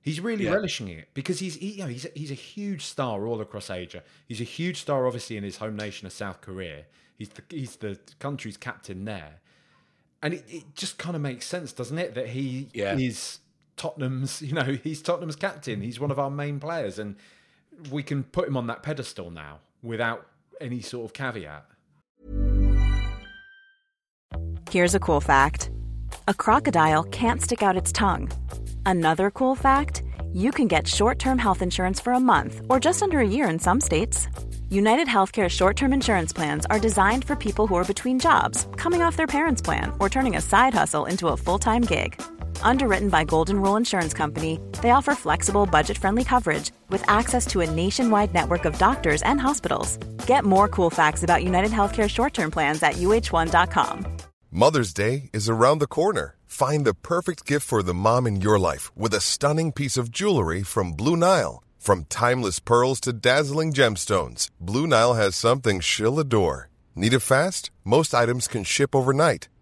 he's really Yeah. relishing it because he's he, you know he's he's a huge star all across Asia. He's a huge star, obviously, in his home nation of South Korea. He's the he's the country's captain there, and it, it just kind of makes sense, doesn't it, that he Yeah. is Tottenham's you know he's Tottenham's captain. He's one of our main players, and we can put him on that pedestal now without any sort of caveat. Here's a cool fact a crocodile can't stick out its tongue. Another cool fact you can get short term health insurance for a month or just under a year in some states. United Healthcare short term insurance plans are designed for people who are between jobs, coming off their parents' plan, or turning a side hustle into a full time gig. Underwritten by Golden Rule Insurance Company, they offer flexible, budget friendly coverage with access to a nationwide network of doctors and hospitals. Get more cool facts about United Healthcare short term plans at uh1.com. Mother's Day is around the corner. Find the perfect gift for the mom in your life with a stunning piece of jewelry from Blue Nile. From timeless pearls to dazzling gemstones, Blue Nile has something she'll adore. Need it fast? Most items can ship overnight.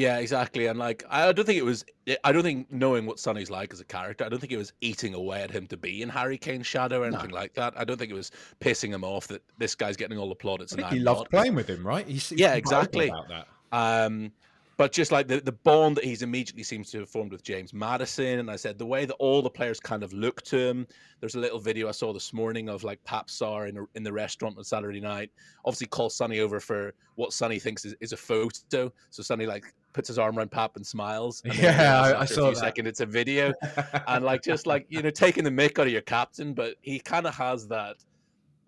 Yeah, exactly. And like, I don't think it was. I don't think knowing what Sonny's like as a character, I don't think it was eating away at him to be in Harry Kane's shadow or anything like that. I don't think it was pissing him off that this guy's getting all the plaudits I and he loved playing with him, right? He's, he's Yeah, exactly. About that. Um, but just like the, the bond that he's immediately seems to have formed with James Maddison, and I said the way that all the players kind of look to him. There's a little video I saw this morning of like Pape Sarr in, a, in the restaurant on Saturday night. Obviously, calls Sonny over for what Sonny thinks is, is a photo. So Sonny like puts his arm around Pape and smiles. And Yeah, I- I a saw that. seconds, it's a video, and like just like you know taking the mick out of your captain, but he kind of has that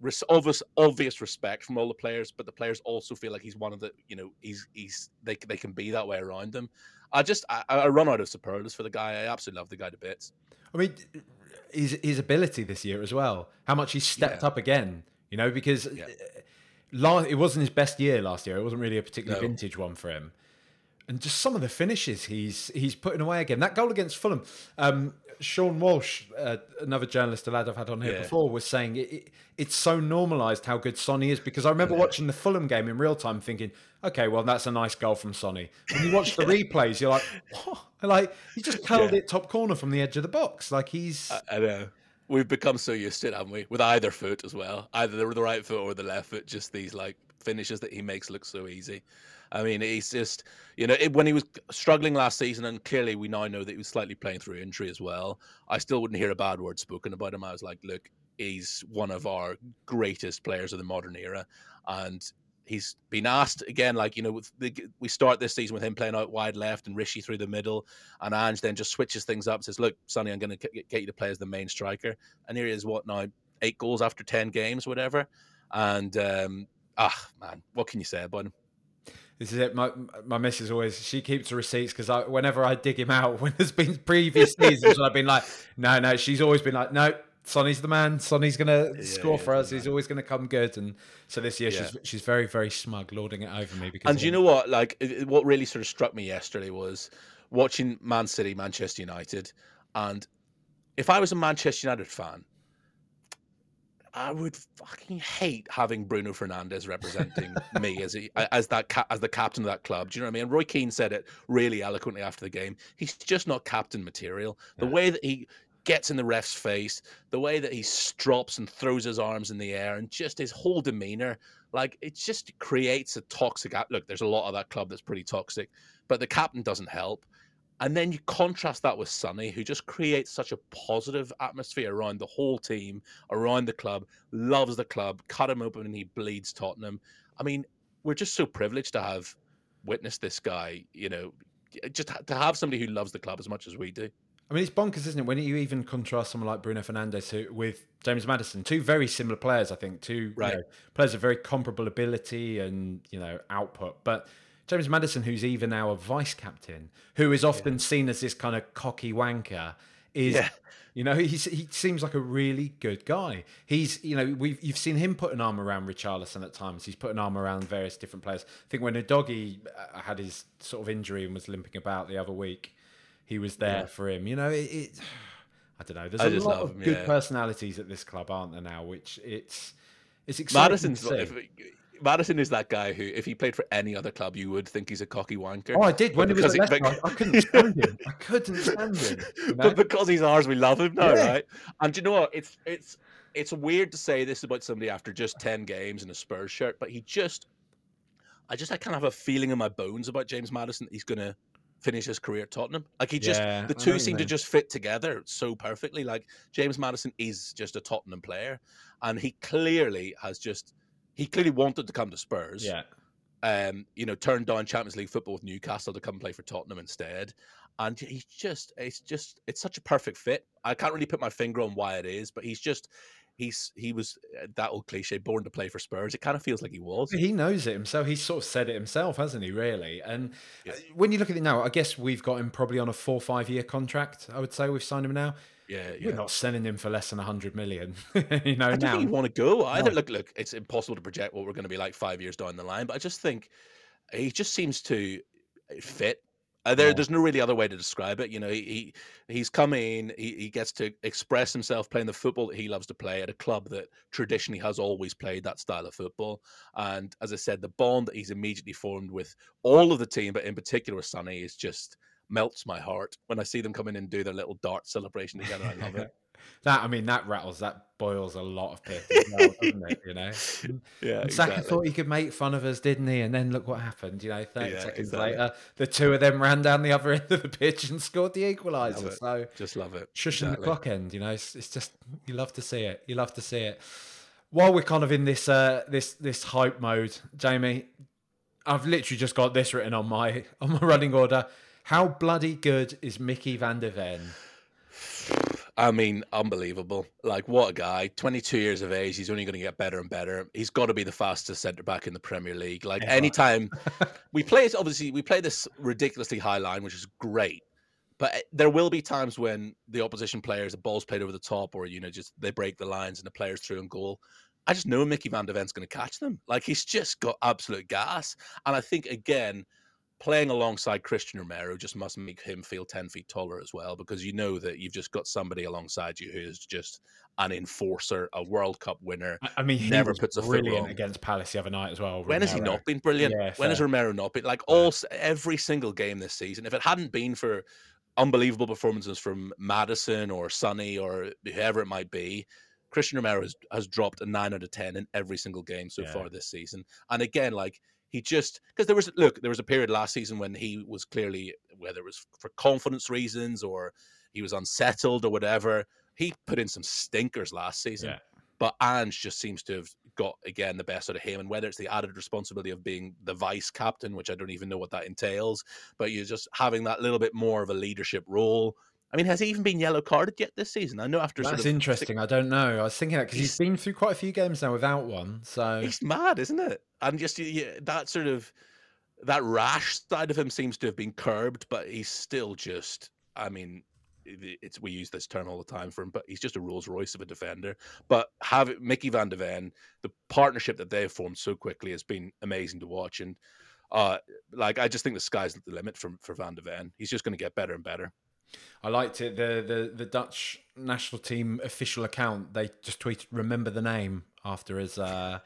res- obvious obvious respect from all the players, but the players also feel like he's one of the you know he's he's they they can be that way around him. I just I, I run out of superlatives for the guy. I absolutely love the guy to bits. I mean, his his ability this year as well. How much he stepped Yeah. up again. You know, because Yeah. last it wasn't his best year last year. It wasn't really a particularly No. vintage one for him. And just some of the finishes he's he's putting away again. That goal against Fulham. Um, Sean Walsh, uh, another journalist, a lad I've had on here Yeah. before, was saying it, it, it's so normalised how good Sonny is because I remember watching the Fulham game in real time, thinking, okay, well that's a nice goal from Sonny. When you watch the replays, you're like, what? like he just curled Yeah. it top corner from the edge of the box, like he's. I know. We've become so used to it, haven't we? With either foot as well, either the, the right foot or the left foot. Just these like finishes that he makes look so easy. I mean, he's just you know it, when he was struggling last season, and clearly we now know that he was slightly playing through injury as well. I still wouldn't hear a bad word spoken about him. I was like, look, he's one of our greatest players of the modern era, and he's been asked again, like you know, the, we start this season with him playing out wide left and Rishi through the middle, and Ange then just switches things up, says, "Look, Sonny, I'm going to get you to play as the main striker," and here he is, what now, eight goals after ten games, whatever, and um, ah, man, what can you say about him? This is it. My my missus always she keeps the receipts because I whenever I dig him out when there's been previous seasons I've been like, no, no, she's always been like, no, Sonny's the man. Sonny's gonna score yeah, for us. He's always gonna come good. And so this year she's she's very very smug, lording it over me because. And you know what? Like, it- what really sort of struck me yesterday was watching Man City, Manchester United, and if I was a Manchester United fan, I would fucking hate having Bruno Fernandes representing me as he, as that ca- as the captain of that club. Do you know what I mean? Roy Keane said it really eloquently after the game. He's just not captain material. The way that he gets in the ref's face, the way that he strops and throws his arms in the air, and just his whole demeanor, like it just creates a toxic. Look, there's a lot of that club that's pretty toxic, but the captain doesn't help. And then you contrast that with Sonny, who just creates such a positive atmosphere around the whole team, around the club, loves the club, cut him open and he bleeds Tottenham. I mean, we're just so privileged to have witnessed this guy, you know, just to have somebody who loves the club as much as we do. I mean, it's bonkers, isn't it? When you even contrast someone like Bruno Fernandes who, with James Maddison, two very similar players, I think, two right. you know, players of very comparable ability and you know output, but James Maddison, who's even now a vice captain, who is often yeah. seen as this kind of cocky wanker, is yeah. you know he's, he seems like a really good guy. He's you know we've you've seen him put an arm around Richarlison at times. He's put an arm around various different players. I think when Udogie uh, had his sort of injury and was limping about the other week, he was there yeah. for him. You know it, it I don't know. There's I a lot of him, good personalities at this club, aren't there now? Which it's it's exciting. Maddison's Maddison is that guy who, if he played for any other club, you would think he's a cocky wanker. Oh, I did when he was at Leicester. I couldn't stand him. I couldn't stand him. You know? But because he's ours, we love him now, yeah. right? And you know what? It's it's it's weird to say this about somebody after just ten games in a Spurs shirt, but he just, I just I kind of have a feeling in my bones about James Maddison That he's gonna finish his career at Tottenham. Like he just yeah, the two seem to just fit together so perfectly. Like James Maddison is just a Tottenham player, and he clearly has just he clearly wanted to come to Spurs. Yeah. Um, you know, turned down Champions League football with Newcastle to come play for Tottenham instead. And he's just, it's just, it's such a perfect fit. I can't really put my finger on why it is, but he's just, he's he was uh, that old cliche born to play for Spurs. It kind of feels like he was. He knows it himself. He's sort of said it himself, hasn't he? Really. And. Uh, when you look at it now, I guess we've got him probably on a four five year contract. I would say we've signed him now. Yeah, yeah. We're not selling him for less than hundred million. you know, I don't think want to go either. No. Look, look, it's impossible to project what we're going to be like five years down the line, but I just think he just seems to fit. Uh, there, there's no really other way to describe it. You know, he, he he's come in, he, he gets to express himself playing the football that he loves to play at a club that traditionally has always played that style of football. And as I said, the bond that he's immediately formed with all of the team, but in particular with Sonny, is just melts my heart when I see them come in and do their little dart celebration together. I love it. that I mean, that rattles, that boils a lot of well, doesn't it? You know. Yeah. And Saka exactly. thought he could make fun of us, didn't he? And then look what happened. You know, thirty yeah, seconds exactly. later, the two of them ran down the other end of the pitch and scored the equaliser. So just love it. Shushing exactly. the clock end. You know, it's, it's just you love to see it. You love to see it. While we're kind of in this uh, this this hype mode, Jamie, I've literally just got this written on my on my running order. How bloody good is Micky van de Ven? I mean, unbelievable. Like, what a guy. 22 years of age. He's only going to get better and better. He's got to be the fastest centre back in the Premier League. Like, yeah. anytime we play it, obviously, we play this ridiculously high line, which is great. But eh, there will be times when the opposition players, the ball's played over the top, or, you know, just they break the lines and the player's through and goal. I just know Micky van de Ven's going to catch them. Like, he's just got absolute gas. And I think, again, playing alongside Cristian Romero just must make him feel 10 feet taller as well because you know that you've just got somebody alongside you who is just an enforcer, a World Cup winner. I mean, he never puts a foot wrong. against Palace the other night as well. When has he not been brilliant? Yeah, when has Romero not been like all every single game this season? If it hadn't been for unbelievable performances from Maddison or Sonny or whoever it might be, Cristian Romero has, has dropped a nine out of ten in every single game so yeah. far this season. And again, like he just because there was look there was a period last season when he was clearly whether it was for confidence reasons or he was unsettled or whatever he put in some stinkers last season yeah. but Ange just seems to have got again the best out of him and whether it's the added responsibility of being the vice captain which I don't even know what that entails but you're just having that little bit more of a leadership role I mean, has he even been yellow carded yet this season? I know after that's sort of interesting. Six... I don't know. I was thinking that because he's, he's been through quite a few games now without one. So he's mad, isn't it? And just yeah, that sort of that rash side of him seems to have been curbed, but he's still just. I mean, it's we use this term all the time for him, but he's just a Rolls Royce of a defender. But have Micky Van de Ven, the partnership that they've formed so quickly has been amazing to watch, and uh, like I just think the sky's the limit for for Van de Ven. He's just going to get better and better. I liked it. The, the the Dutch national team official account they just tweeted "Remember the name" after his uh,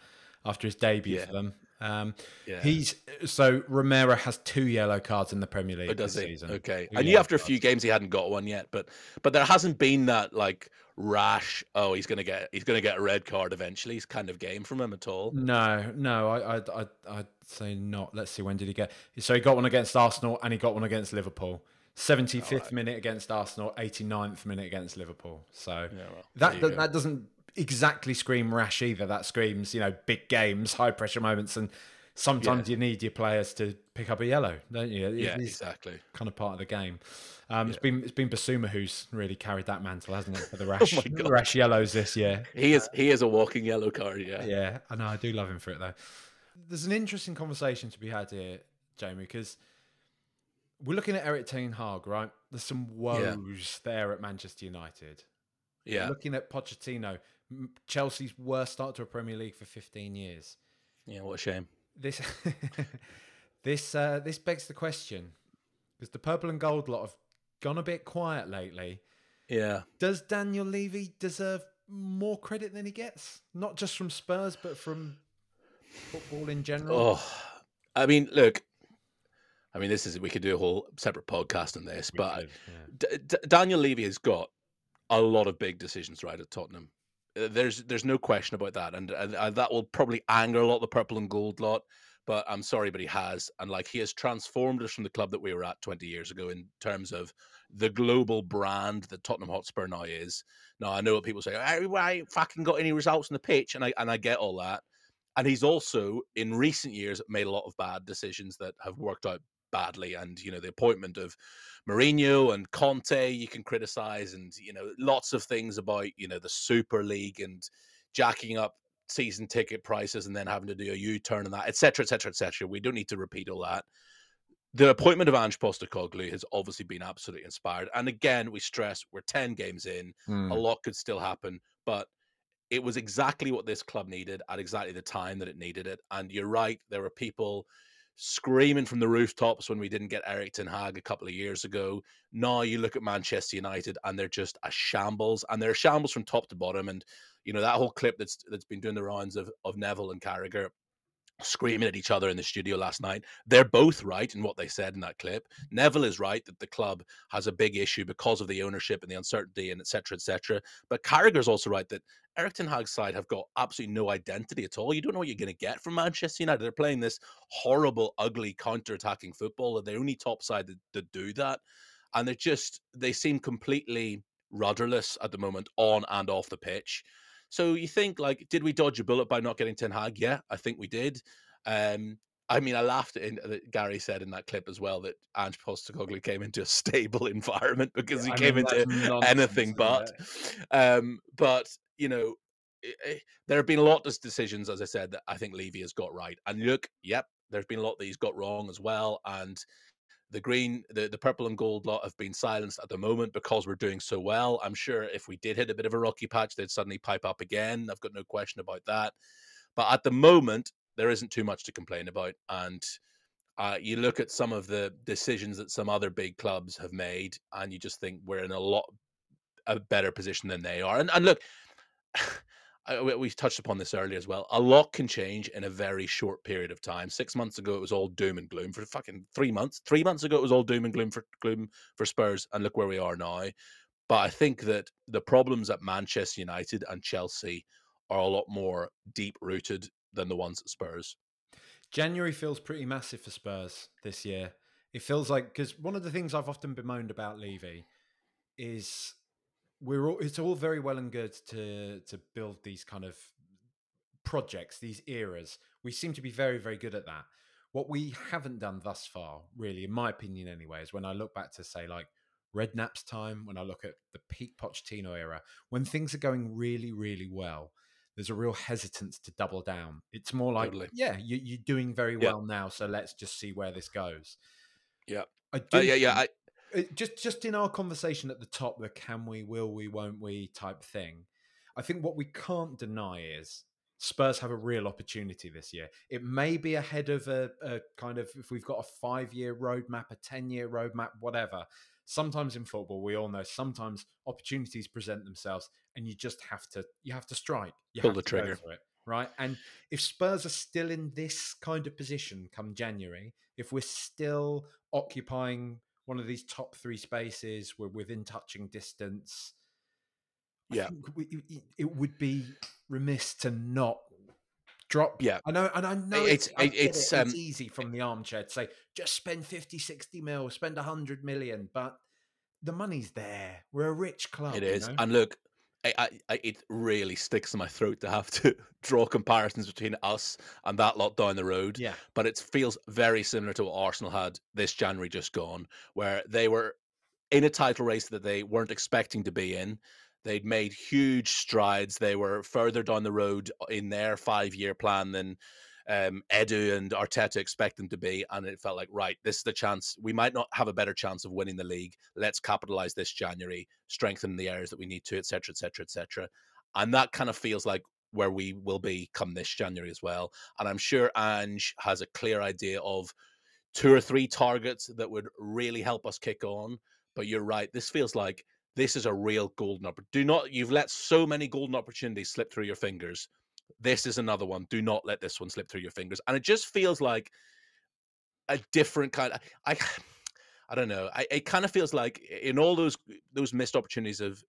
after his debut yeah. for them. Um, yeah. He's so Romero has two yellow cards in the Premier League oh, does this he? season. Okay, two I knew after a few games he hadn't got one yet, but but there hasn't been that like rash. Oh, he's gonna get he's gonna get a red card eventually. He's kind of game from him at all. No, no, I I I I'd say not. Let's see when did he get? So he got one against Arsenal and he got one against Liverpool. 75th minute against Arsenal, 89th minute against Liverpool. So Yeah, well, that that, that doesn't exactly scream rash either. That screams, you know, big games, high pressure moments, and sometimes you need your players to pick up a yellow, don't you? It Yeah, exactly. kind of part of the game. Um, It's been it's been Bissouma who's really carried that mantle, hasn't it, for the Oh rash my God. rash yellows this year. He is he is a walking yellow card. Yeah. Yeah, I know. I do love him for it though. There's an interesting conversation to be had here, Jamie, because we're looking at Erik Ten Hag, right? There's some woes there at Manchester United. Yeah. Looking at Pochettino, Chelsea's worst start to a Premier League for 15 years. Yeah. What a shame. This, this, uh, this begs the question because the purple and gold lot have gone a bit quiet lately. Yeah. Does Daniel Levy deserve more credit than he gets? Not just from Spurs, but from football in general. Oh, I mean, look. I mean, this is we could do a whole separate podcast on this, but D- D- Daniel Levy has got a lot of big decisions right at Tottenham. Uh, There's there's no question about that, and, and, and that will probably anger a lot of the purple and gold lot. But I'm sorry, but he has, and like he has transformed us from the club that we were at 20 years ago in terms of the global brand that Tottenham Hotspur now is. Now I know what people say, "Hey, why fucking got any results on the pitch, and I and I get all that. And he's also in recent years made a lot of bad decisions that have worked out badly. And you know the appointment of Mourinho and Conte, you can criticize, and you know lots of things about you know the Super League and jacking up season ticket prices and then having to do a U-turn and that, etc., etc., etc. We don't need to repeat all that. The appointment of Ange Postecoglou has obviously been absolutely inspired. And again, we stress we're ten games in, Hmm. a lot could still happen, but it was exactly what this club needed at exactly the time that it needed it. And you're right, there were people screaming from the rooftops when we didn't get Erik Ten Hag a couple of years ago. Now you look at Manchester United and they're just a shambles, and they're shambles from top to bottom. And you know that whole clip that's that's been doing the rounds of of Neville and Carragher screaming at each other in the studio last night. They're both right in what they said in that clip. Neville is right that the club has a big issue because of the ownership and the uncertainty and etc. cetera, et cetera. But Carragher's also right that Erik Ten Hag's side have got absolutely no identity at all. You don't know what you're going to get from Manchester United. They're playing this horrible, ugly, counter-attacking football. They're the only top side that, that do that. And they're just, they seem completely rudderless at the moment on and off the pitch. So you think like, did we dodge a bullet by not getting Ten Hag? Yeah, I think we did. Um, I mean, I laughed that Gary said in that clip as well that Ange Postecoglou came into a stable environment because he I came into anything but. Um, but you know, i- i- there have been a lot of decisions, as I said, that I think Levy has got right. And look, yep, there's been a lot that he's got wrong as well. And the green, the, the purple and gold lot have been silenced at the moment because we're doing so well. I'm sure if we did hit a bit of a rocky patch, they'd suddenly pipe up again. I've got no question about that. But at the moment, there isn't too much to complain about. And uh, you look at some of the decisions that some other big clubs have made, and you just think we're in a lot a better position than they are. And and look, We touched upon this earlier as well. A lot can change in a very short period of time. Six months ago, it was all doom and gloom for fucking three months. Three months ago, it was all doom and gloom for gloom for Spurs, and look where we are now. But I think that the problems at Manchester United and Chelsea are a lot more deep rooted than the ones at Spurs. January feels pretty massive for Spurs this year. It feels like because one of the things I've often bemoaned about Levy is we're all, it's all very well and good to to build these kind of projects, these eras. We seem to be very very good at that. What we haven't done thus far, really, in my opinion, anyway, is when I look back to say like Redknapp's time, when I look at the peak Pochettino era, when things are going really really well, there's a real hesitance to double down. It's more like, Totally. yeah, you, you're doing very Yeah. well now, so let's just see where this goes. Yeah. I do Uh, yeah, yeah. I, Uh, just just in our conversation at the top, the can we, will we, won't we type thing. I think what we can't deny is Spurs have a real opportunity this year. It may be ahead of a, a kind of if we've got a five year roadmap, a ten year roadmap, whatever. Sometimes in football, we all know sometimes opportunities present themselves, and you just have to you have to strike. You Pull have the trigger. for it, right? And if Spurs are still in this kind of position come January, if we're still occupying one of these top three spaces, we're within touching distance. I Yeah. we, it- would be remiss to not drop. Yeah. I know, and I know It's- it's it's, it, um, it's easy from the armchair to say just spend 50, 60 mil, spend 100 million, but the money's there. We're a rich club. It is, you know? and look, I, I, it really sticks in my throat to have to draw comparisons between us and that lot down the road. yeah. But it feels very similar to what Arsenal had this January just gone, where they were in a title race that they weren't expecting to be in. They'd made huge strides. They were further down the road in their five-year plan than um, Edu and Arteta expect them to be, and it felt like right, this is the chance. We might not have a better chance of winning the league. Let's capitalize this January, strengthen the areas that we need to, etc., etc., etc. And that kind of feels like where we will be come this January as well. And I'm sure Ange has a clear idea of two or three targets that would really help us kick on. But you're right, this feels like this is a real golden opportunity. Do not, you've let so many golden opportunities slip through your fingers. This is another one. Do not let this one slip through your fingers. And it just feels like a different kind of, I, I don't know. I, it kind of feels like in all those those missed opportunities of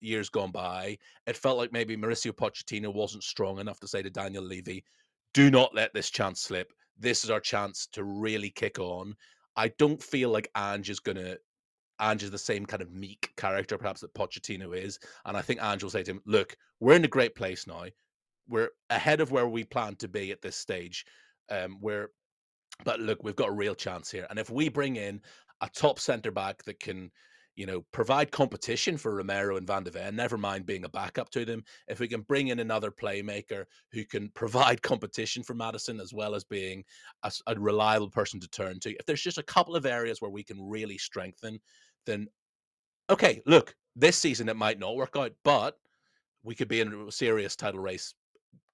years gone by, it felt like maybe Mauricio Pochettino wasn't strong enough to say to Daniel Levy, "Do not let this chance slip. This is our chance to really kick on." I don't feel like Ange is gonna. Ange is the same kind of meek character, perhaps that Pochettino is, and I think Ange will say to him, "Look, we're in a great place now. We're ahead of where we plan to be at this stage. Um, we're but look, we've got a real chance here. And if we bring in a top centre back that can, you know, provide competition for Romero and Van de Ven, never mind being a backup to them, if we can bring in another playmaker who can provide competition for Maddison as well as being a reliable person to turn to, if there's just a couple of areas where we can really strengthen, then okay, look, this season it might not work out, but we could be in a serious title race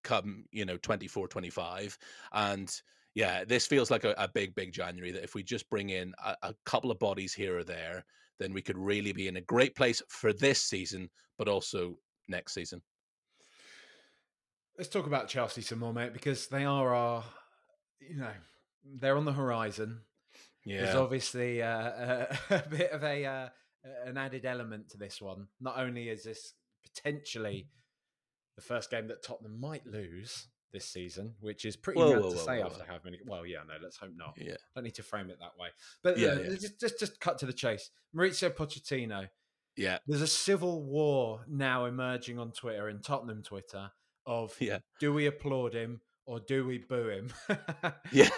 come, you know, 24, 25. And yeah, this feels like a, a big, big January that if we just bring in a, a couple of bodies here or there, then we could really be in a great place for this season, but also next season. Let's talk about Chelsea some more, mate, because they are our, you know, they're on the horizon. Yeah there's obviously uh, a, a bit of a uh, an added element to this one. Not only is this potentially the first game that Tottenham might lose this season, which is pretty Whoa, to whoa, say whoa, after how many. Well, yeah, no, let's hope not. Yeah. Don't need to frame it that way. But Yeah, uh, yeah. Just, just just cut to the chase. Mauricio Pochettino. Yeah. There's a civil war now emerging on Twitter and Tottenham Twitter of Yeah. do we applaud him or do we boo him? Yeah.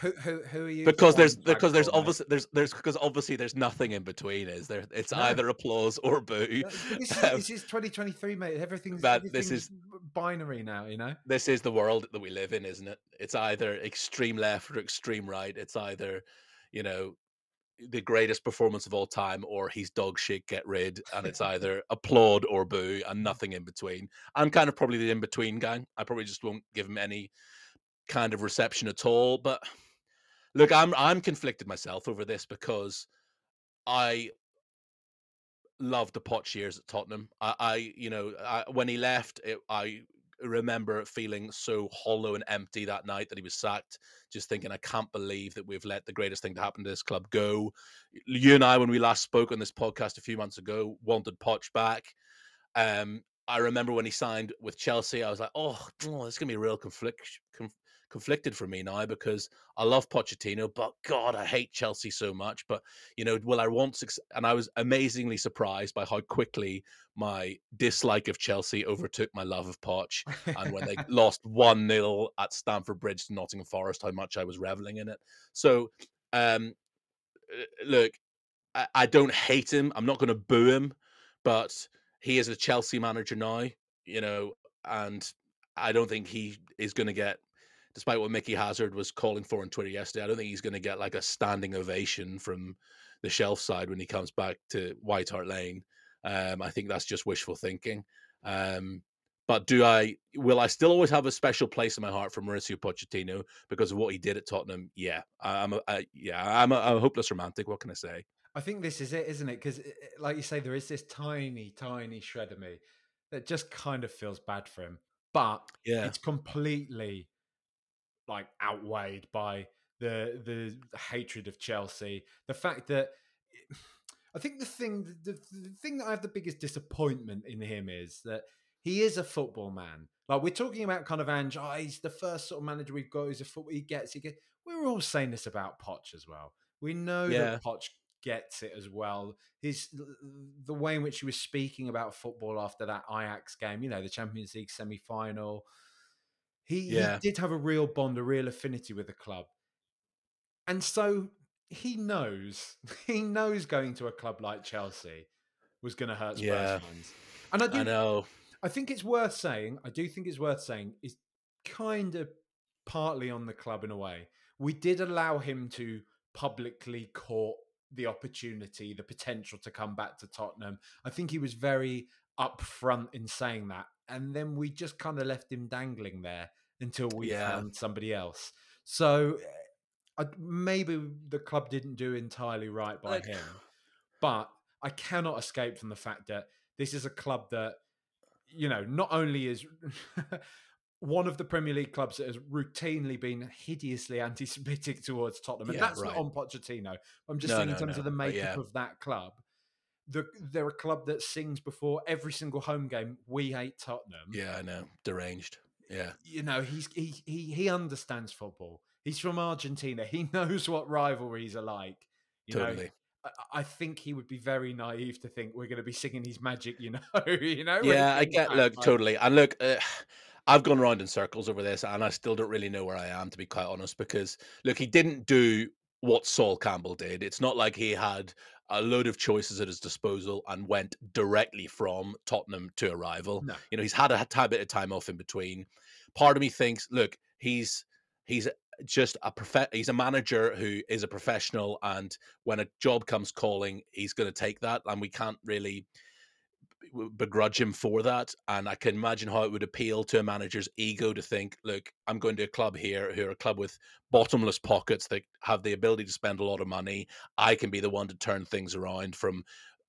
who, who, who are you? Because there's because there's obviously there's there's because obviously there's nothing in between. Is there? It's No. either applause or boo. This is, Um, this is 2023, mate. Everything's, That- this is- binary now, you know? this is the world that we live in, isn't it? It's either extreme left or extreme right. It's either, you know, the greatest performance of all time or he's dog shit, get rid. And it's either applaud or boo and nothing in between. I'm kind of probably the in between gang. I probably just won't give him any kind of reception at all. But look, I'm I'm conflicted myself over this because I love the Poch years at Tottenham. I, I you know, I, when he left, it, I remember feeling so hollow and empty that night that he was sacked. Just thinking, I can't believe that we've let the greatest thing to happen to this club go. You and I, when we last spoke on this podcast a few months ago, wanted Poch back. Um, I remember when he signed with Chelsea, I was like, oh, oh this is gonna be a real conflict. Conf- conflicted for me now because I love Pochettino, but God, I hate Chelsea so much. But you know, will I want success? And I was amazingly surprised by how quickly my dislike of Chelsea overtook my love of Poch. And when they lost one 0 at Stamford Bridge to Nottingham Forest, how much I was reveling in it. So, um, uh, look, I, I don't hate him. I'm not going to boo him, but he is a Chelsea manager now. You know, and I don't think he is going to get despite what Mickey Hazard was calling for on Twitter yesterday, I don't think he's going to get like a standing ovation from the shelf side when he comes back to White Hart Lane. Um, I think that's just wishful thinking. Um, but do I? Will I still always have a special place in my heart for Mauricio Pochettino because of what he did at Tottenham? Yeah, I'm a, I, yeah, I'm a, I'm a hopeless romantic. What can I say? I think this is it, isn't it? Because, like you say, there is this tiny, tiny shred of me that just kind of feels bad for him. But Yeah, it's completely like outweighed by the the hatred of Chelsea. The fact that I think the thing the, the thing that I have the biggest disappointment in him is that he is a football man. Like we're talking about kind of Ange. Oh, he's the first sort of manager we've got. He's a foot he gets. He gets. We're all saying this about Poch as well. We know Yeah. that Poch gets it as well. His the way in which he was speaking about football after that Ajax game. You know, the Champions League semi final. He, Yeah. he did have a real bond, a real affinity with the club, and so he knows he knows going to a club like Chelsea was going to hurt Spurs Yeah. fans. And I do I know. I think it's worth saying, I do think it's worth saying, is kind of partly on the club in a way. We did allow him to publicly court the opportunity, the potential to come back to Tottenham. I think he was very upfront in saying that. And then we just kind of left him dangling there until we Yeah. found somebody else. So uh, I, maybe the club didn't do entirely right by Like- him. But I cannot escape from the fact that this is a club that, you know, not only is one of the Premier League clubs that has routinely been hideously anti-Semitic towards Tottenham, and Yeah, that's right. not on Pochettino. I'm just No, saying in terms no, of the makeup yeah. of that club. The, they're a club that sings before every single home game. We hate Tottenham. Yeah, I know. Deranged. Yeah. You know, he's he he he understands football. He's from Argentina. He knows what rivalries are like. You Totally. I, I think he would be very naive to think we're going to be singing his magic. You know, you know. Yeah, I get. Look, like- totally. And look, uh, I've gone around in circles over this, and I still don't really know where I am, to be quite honest. Because look, he didn't do what Sol Campbell did. It's not like he had a load of choices at his disposal and went directly from Tottenham to a rival. No. You know, he's had a t- bit of time off in between. Part of me thinks, look, he's he's just a prof- he's a manager who is a professional and when a job comes calling he's going to take that and we can't really begrudge him for that and i can imagine how it would appeal to a manager's ego to think look i'm going to a club here who are a club with bottomless pockets that have the ability to spend a lot of money i can be the one to turn things around from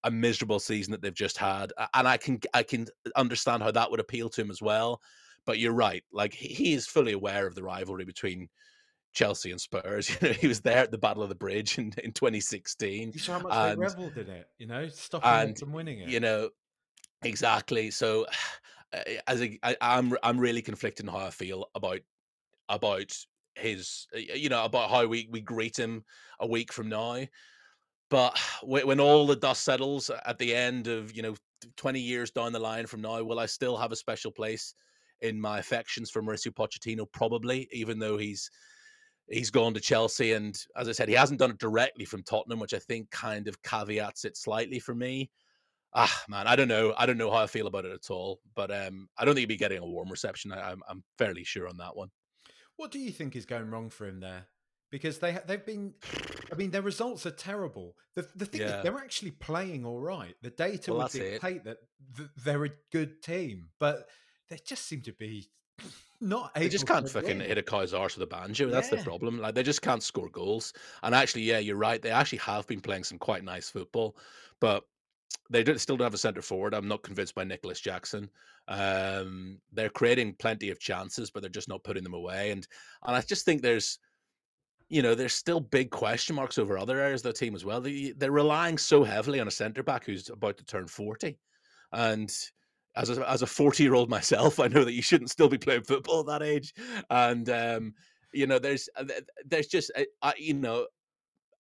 a miserable season that they've just had and i can i can understand how that would appeal to him as well but you're right like he is fully aware of the rivalry between Chelsea and Spurs. You know, he was there at the Battle of the Bridge in, in 2016. You saw how much and- they revelled in it. You know, stopping them from winning it. You know, exactly. So, eh, as a, I, I'm I'm really conflicted in how I feel about about his, eh, you know, about how we we greet him a week from now. But when, when all the dust settles at the end of you know 20 years down the line from now, will I still have a special place in my affections for Mauricio Pochettino? Probably, even though he's he's gone to Chelsea, and as I said, he hasn't done it directly from Tottenham, which I think kind of caveats it slightly for me. Ah, man, I don't know. I don't know how I feel about it at all. But um, I don't think he'd be getting a warm reception. I, I'm I'm fairly sure on that one. What do you think is going wrong for him there? Because they they've been, I mean, their results are terrible. The the thing Yeah. is, they're actually playing all right. The data Well, would dictate that they're a good team, but they just seem to be not able. They just can't fucking win. hit a cow's arse with a banjo. That's the problem. Like they just can't score goals. And actually, yeah, you're right. They actually have been playing some quite nice football, but they don't, still don't have a centre forward. I'm not convinced by Nicolas Jackson. Um, they're creating plenty of chances, but they're just not putting them away. And and I just think there's, you know, there's still big question marks over other areas of the team as well. They, they're relying so heavily on a centre back who's about to turn forty, and as a, as a 40 year old myself, I know that you shouldn't still be playing football at that age. And, um, you know, there's, uh, there's just, uh, I, you know,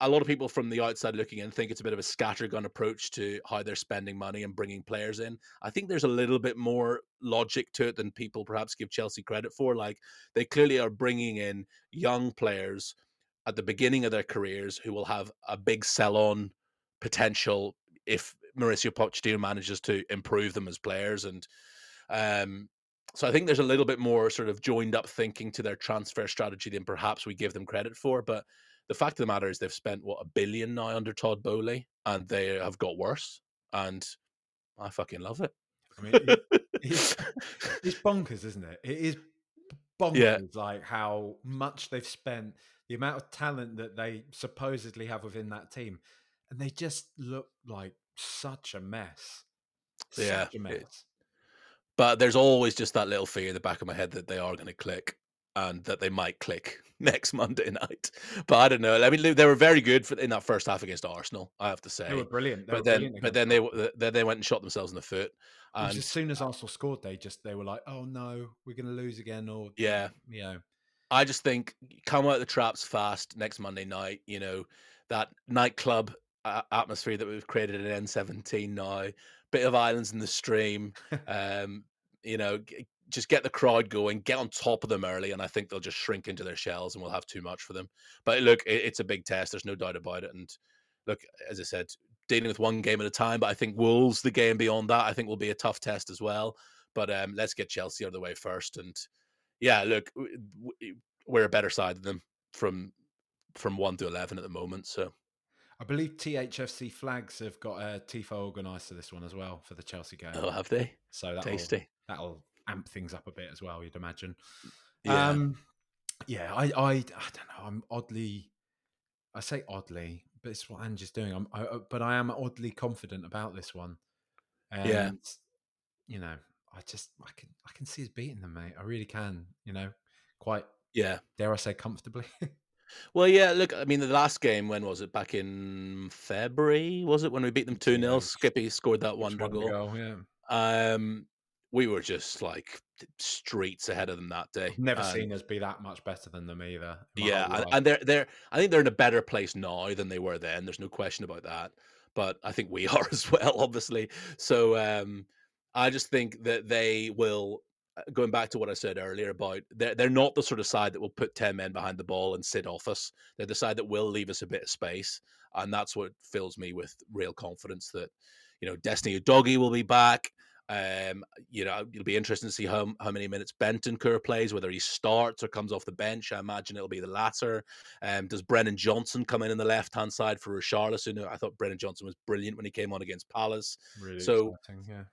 a lot of people from the outside looking in think it's a bit of a scattergun approach to how they're spending money and bringing players in. I think there's a little bit more logic to it than people perhaps give Chelsea credit for. Like they clearly are bringing in young players at the beginning of their careers who will have a big sell on potential if Mauricio Pochettino manages to improve them as players. And um, so I think there's a little bit more sort of joined up thinking to their transfer strategy than perhaps we give them credit for. But the fact of the matter is they've spent what a billion now under Todd Boehly, and they have got worse. And I fucking love it. I mean, it- it's, it's bonkers, isn't it? It is bonkers, Yeah. like how much they've spent, the amount of talent that they supposedly have within that team, and they just look like such a mess. Yeah, Such a it- but there's always just that little fear in the back of my head that they are going to click. And that they might click next Monday night. But I don't know. I mean, they were very good for, in that first half against Arsenal. I have to say They were brilliant. They but were then, brilliant but then they then they went and shot themselves in the foot. And as soon as Arsenal scored, they just they were like, "Oh no, we're going to lose again," or Yeah. you know, I just think come out of the traps fast next Monday night. You know that nightclub a- atmosphere that we've created in N17 now. Bit of islands in the stream. um, you know, just get the crowd going, get on top of them early, and I think they'll just shrink into their shells, and we'll have too much for them. But look, it, it's a big test. There's no doubt about it. And look, as I said, dealing with one game at a time. But I think Wolves, the game beyond that, I think will be a tough test as well. But um, let's get Chelsea out of the way first. And yeah, look, we're a better side than them from from one to eleven at the moment. So I believe THFC Flags have got a TIFO organised for this one as well for the Chelsea game. oh, have they? so that'll, Tasty. that'll amp things up a bit as well. You'd imagine. Yeah. Um, yeah, I, I, I don't know. I'm oddly, I say oddly, but it's what Ange is doing. I'm, I, uh, but I am oddly confident about this one. And, Yeah. you know, I just, I can, I can see us beating them, mate. I really can. You know, quite yeah. dare I say comfortably. Well, yeah. Look, I mean, the last game when was it? Back in February, was it when we beat them two 0 Yeah. Skippy scored that wonder goal. go, Yeah, Um, we were just like streets ahead of them that day. I've never And- seen us be that much better than them either. Yeah, and, and they're they're. I think they're in a better place now than they were then. There's no question about that. But I think we are as well, obviously. So um, I just think that they will. uh, Going back to what I said earlier about they're they're not the sort of side that will put ten men behind the ball and sit off us. They're the side that will leave us a bit of space, and that's what fills me with real confidence that you know Destiny Udogie will be back. Um, you know, it'll be interesting to see how how many minutes Bentancur plays, whether he starts or comes off the bench. I imagine it'll be the latter. Um, does Brennan Johnson come in on the left hand side for Richarlison? I thought Brennan Johnson was brilliant when he came on against Palace. really so- exciting. Yeah.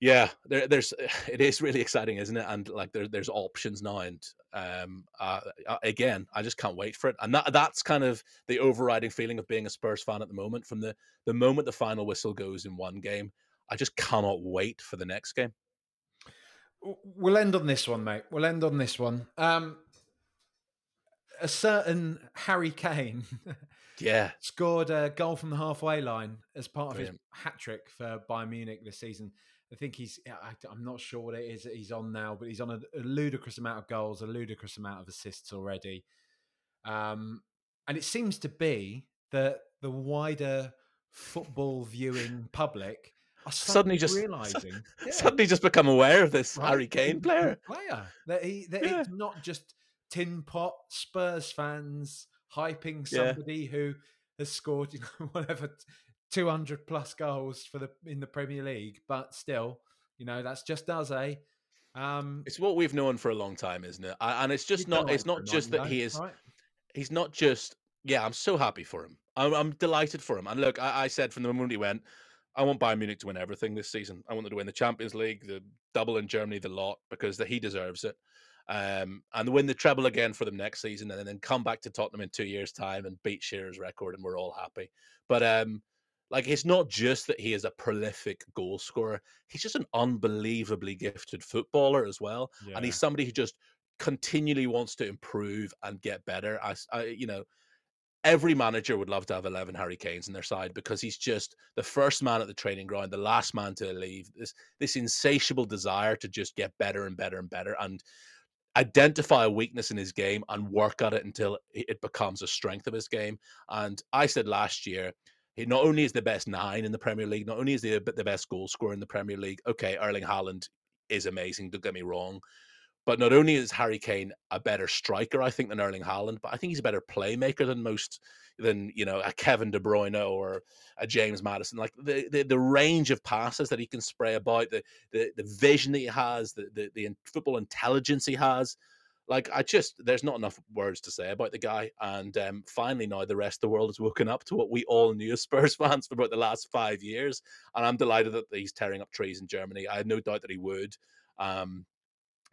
Yeah, there, there's it is really exciting, isn't it? And like there, there's options now, and um, uh, uh, again, I just can't wait for it. And that that's kind of the overriding feeling of being a Spurs fan at the moment. From the the moment the final whistle goes in one game, I just cannot wait for the next game. We'll end on this one, mate. We'll end on this one. Um, a certain Harry Kane Yeah, scored a goal from the halfway line as part of Brilliant. his hat trick for Bayern Munich this season. I think he's, I, am not sure what it is that he's on now, but he's on a, a ludicrous amount of goals, a ludicrous amount of assists already. Um, and it seems to be that the wider football viewing public are Suddenly suddenly, just- realizing suddenly just become aware of this right? Harry Kane player. player. That he that Yeah. it's not just tin pot Spurs fans hyping Yeah. somebody who has scored you know whatever two hundred plus goals for the in the Premier League, but still, you know that's just us, eh? Um, It's what we've known for a long time, isn't it? And it's just not. It's not just that nine, he is. right? he's not just yeah i'm so happy for him i'm, I'm delighted for him and look I, I said from the moment he went i want bayern munich to win everything this season. I want them to win the champions league the double in germany the lot because the, he deserves it. Um, and win the treble again for them next season and then come back to tottenham in two years time and beat shearer's record and we're all happy. But um like it's not just that he is a prolific goal scorer he's just an unbelievably gifted footballer as well and he's somebody who just continually wants to improve and get better. I, I- you know, every manager would love to have 11 Harry Kanes in their side because he's just the first man at the training ground, the last man to leave. This this insatiable desire to just get better and better and better and identify a weakness in his game and work at it until it becomes a strength of his game. And I said last year, he not only is the best nine in the Premier League, not only is he the best goal scorer in the Premier League. Okay, Erling Haaland is amazing. Don't get me wrong. But not only is Harry Kane a better striker, I think, than Erling Haaland, but I think he's a better playmaker than most, than you know, a Kevin De Bruyne or a James Maddison. Like the the, the range of passes that he can spray about, the the, the vision that he has, the, the the football intelligence he has. Like I just, there's not enough words to say about the guy. And um, finally, now the rest of the world has woken up to what we all knew as Spurs fans for about the last five years. And I'm delighted that he's tearing up trees in Germany. I had no doubt that he would. Um,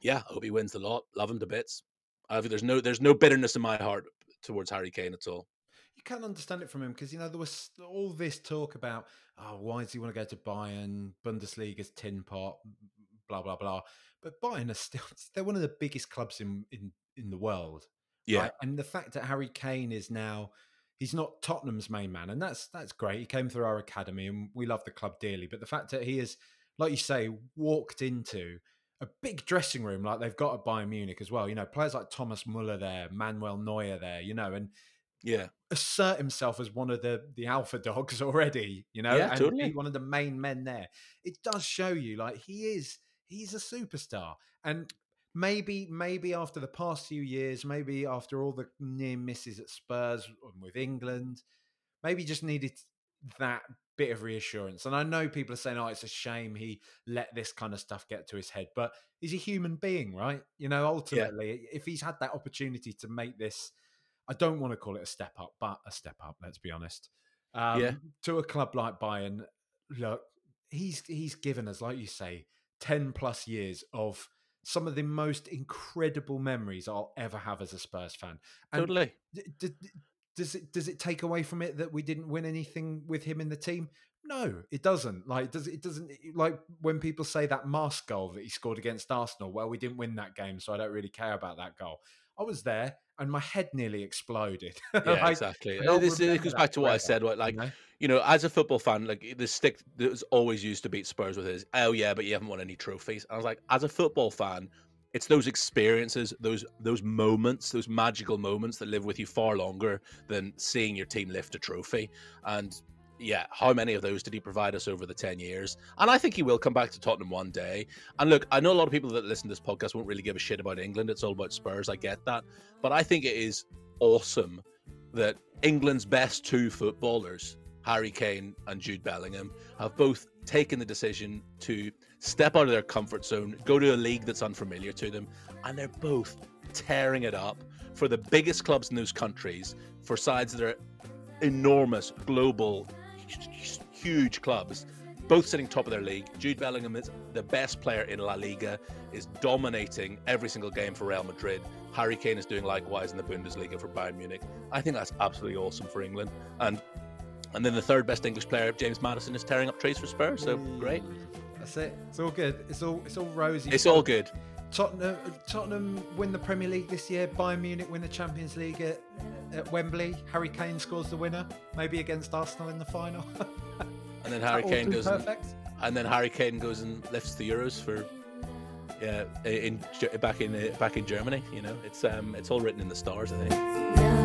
yeah, I hope he wins the lot. Love him to bits. I there's no there's no bitterness in my heart towards Harry Kane at all. You can't understand it from him because you know there was all this talk about oh why does he want to go to Bayern Bundesliga's tin pot blah blah blah but Bayern are still they're one of the biggest clubs in in in the world. Yeah. right? And the fact that Harry Kane is now he's not Tottenham's main man, and that's that's great. He came through our academy, and we love the club dearly. But the fact that he is, like you say, walked into a big dressing room like they've got at Bayern Munich as well. You know, players like Thomas Muller there, Manuel Neuer there. You know, and Yeah. assert himself as one of the the alpha dogs already. You know, Yeah, and totally. be one of the main men there. It does show you like he is. He's a superstar, and maybe maybe after the past few years, maybe after all the near misses at Spurs and with England, maybe just needed that bit of reassurance. And I know people are saying, "Oh, it's a shame he let this kind of stuff get to his head," but he's a human being, right? You know, ultimately, if he's had that opportunity to make this, I don't want to call it a step up, but a step up. Let's be honest. Um, Yeah. To a club like Bayern, look, he's he's given us, like you say, ten plus years of some of the most incredible memories I'll ever have as a Spurs fan. And Totally. D- d- does it does it take away from it that we didn't win anything with him in the team? No, it doesn't. Like does it doesn't like when people say that mask goal that he scored against Arsenal. Well, we didn't win that game, so I don't really care about that goal. I was there, and my head nearly exploded. Yeah, Like, exactly. and This, it goes back to what I said. What like you know? you know, as a football fan, like the stick that was always used to beat Spurs with is, oh yeah, but you haven't won any trophies. And I was like, as a football fan, it's those experiences, those those moments, those magical moments that live with you far longer than seeing your team lift a trophy. And yeah, how many of those did he provide us over the 10 years? And I think he will come back to Tottenham one day. And look, I know a lot of people that listen to this podcast won't really give a shit about England. It's all about Spurs. I get that. But I think it is awesome that England's best two footballers, Harry Kane and Jude Bellingham, have both taken the decision to step out of their comfort zone, go to a league that's unfamiliar to them, and they're both tearing it up for the biggest clubs in those countries, for sides that are enormous, global, huge clubs. Both sitting top of their league. Jude Bellingham is the best player in La Liga, is dominating every single game for Real Madrid. Harry Kane is doing likewise in the Bundesliga for Bayern Munich. I think that's absolutely awesome for England. And and then the third best English player, James Maddison, is tearing up trees for Spurs. So great. That's it. It's all good. It's all it's all rosy. It's all good. Tottenham, Tottenham win the Premier League this year. Bayern Munich win the Champions League at, at Wembley. Harry Kane scores the winner, maybe against Arsenal in the final. And then Harry Kane goes and, perfect. and then Harry Kane goes and lifts the Euros for yeah in back in uh, back in Germany. You know, it's um it's all written in the stars. I think.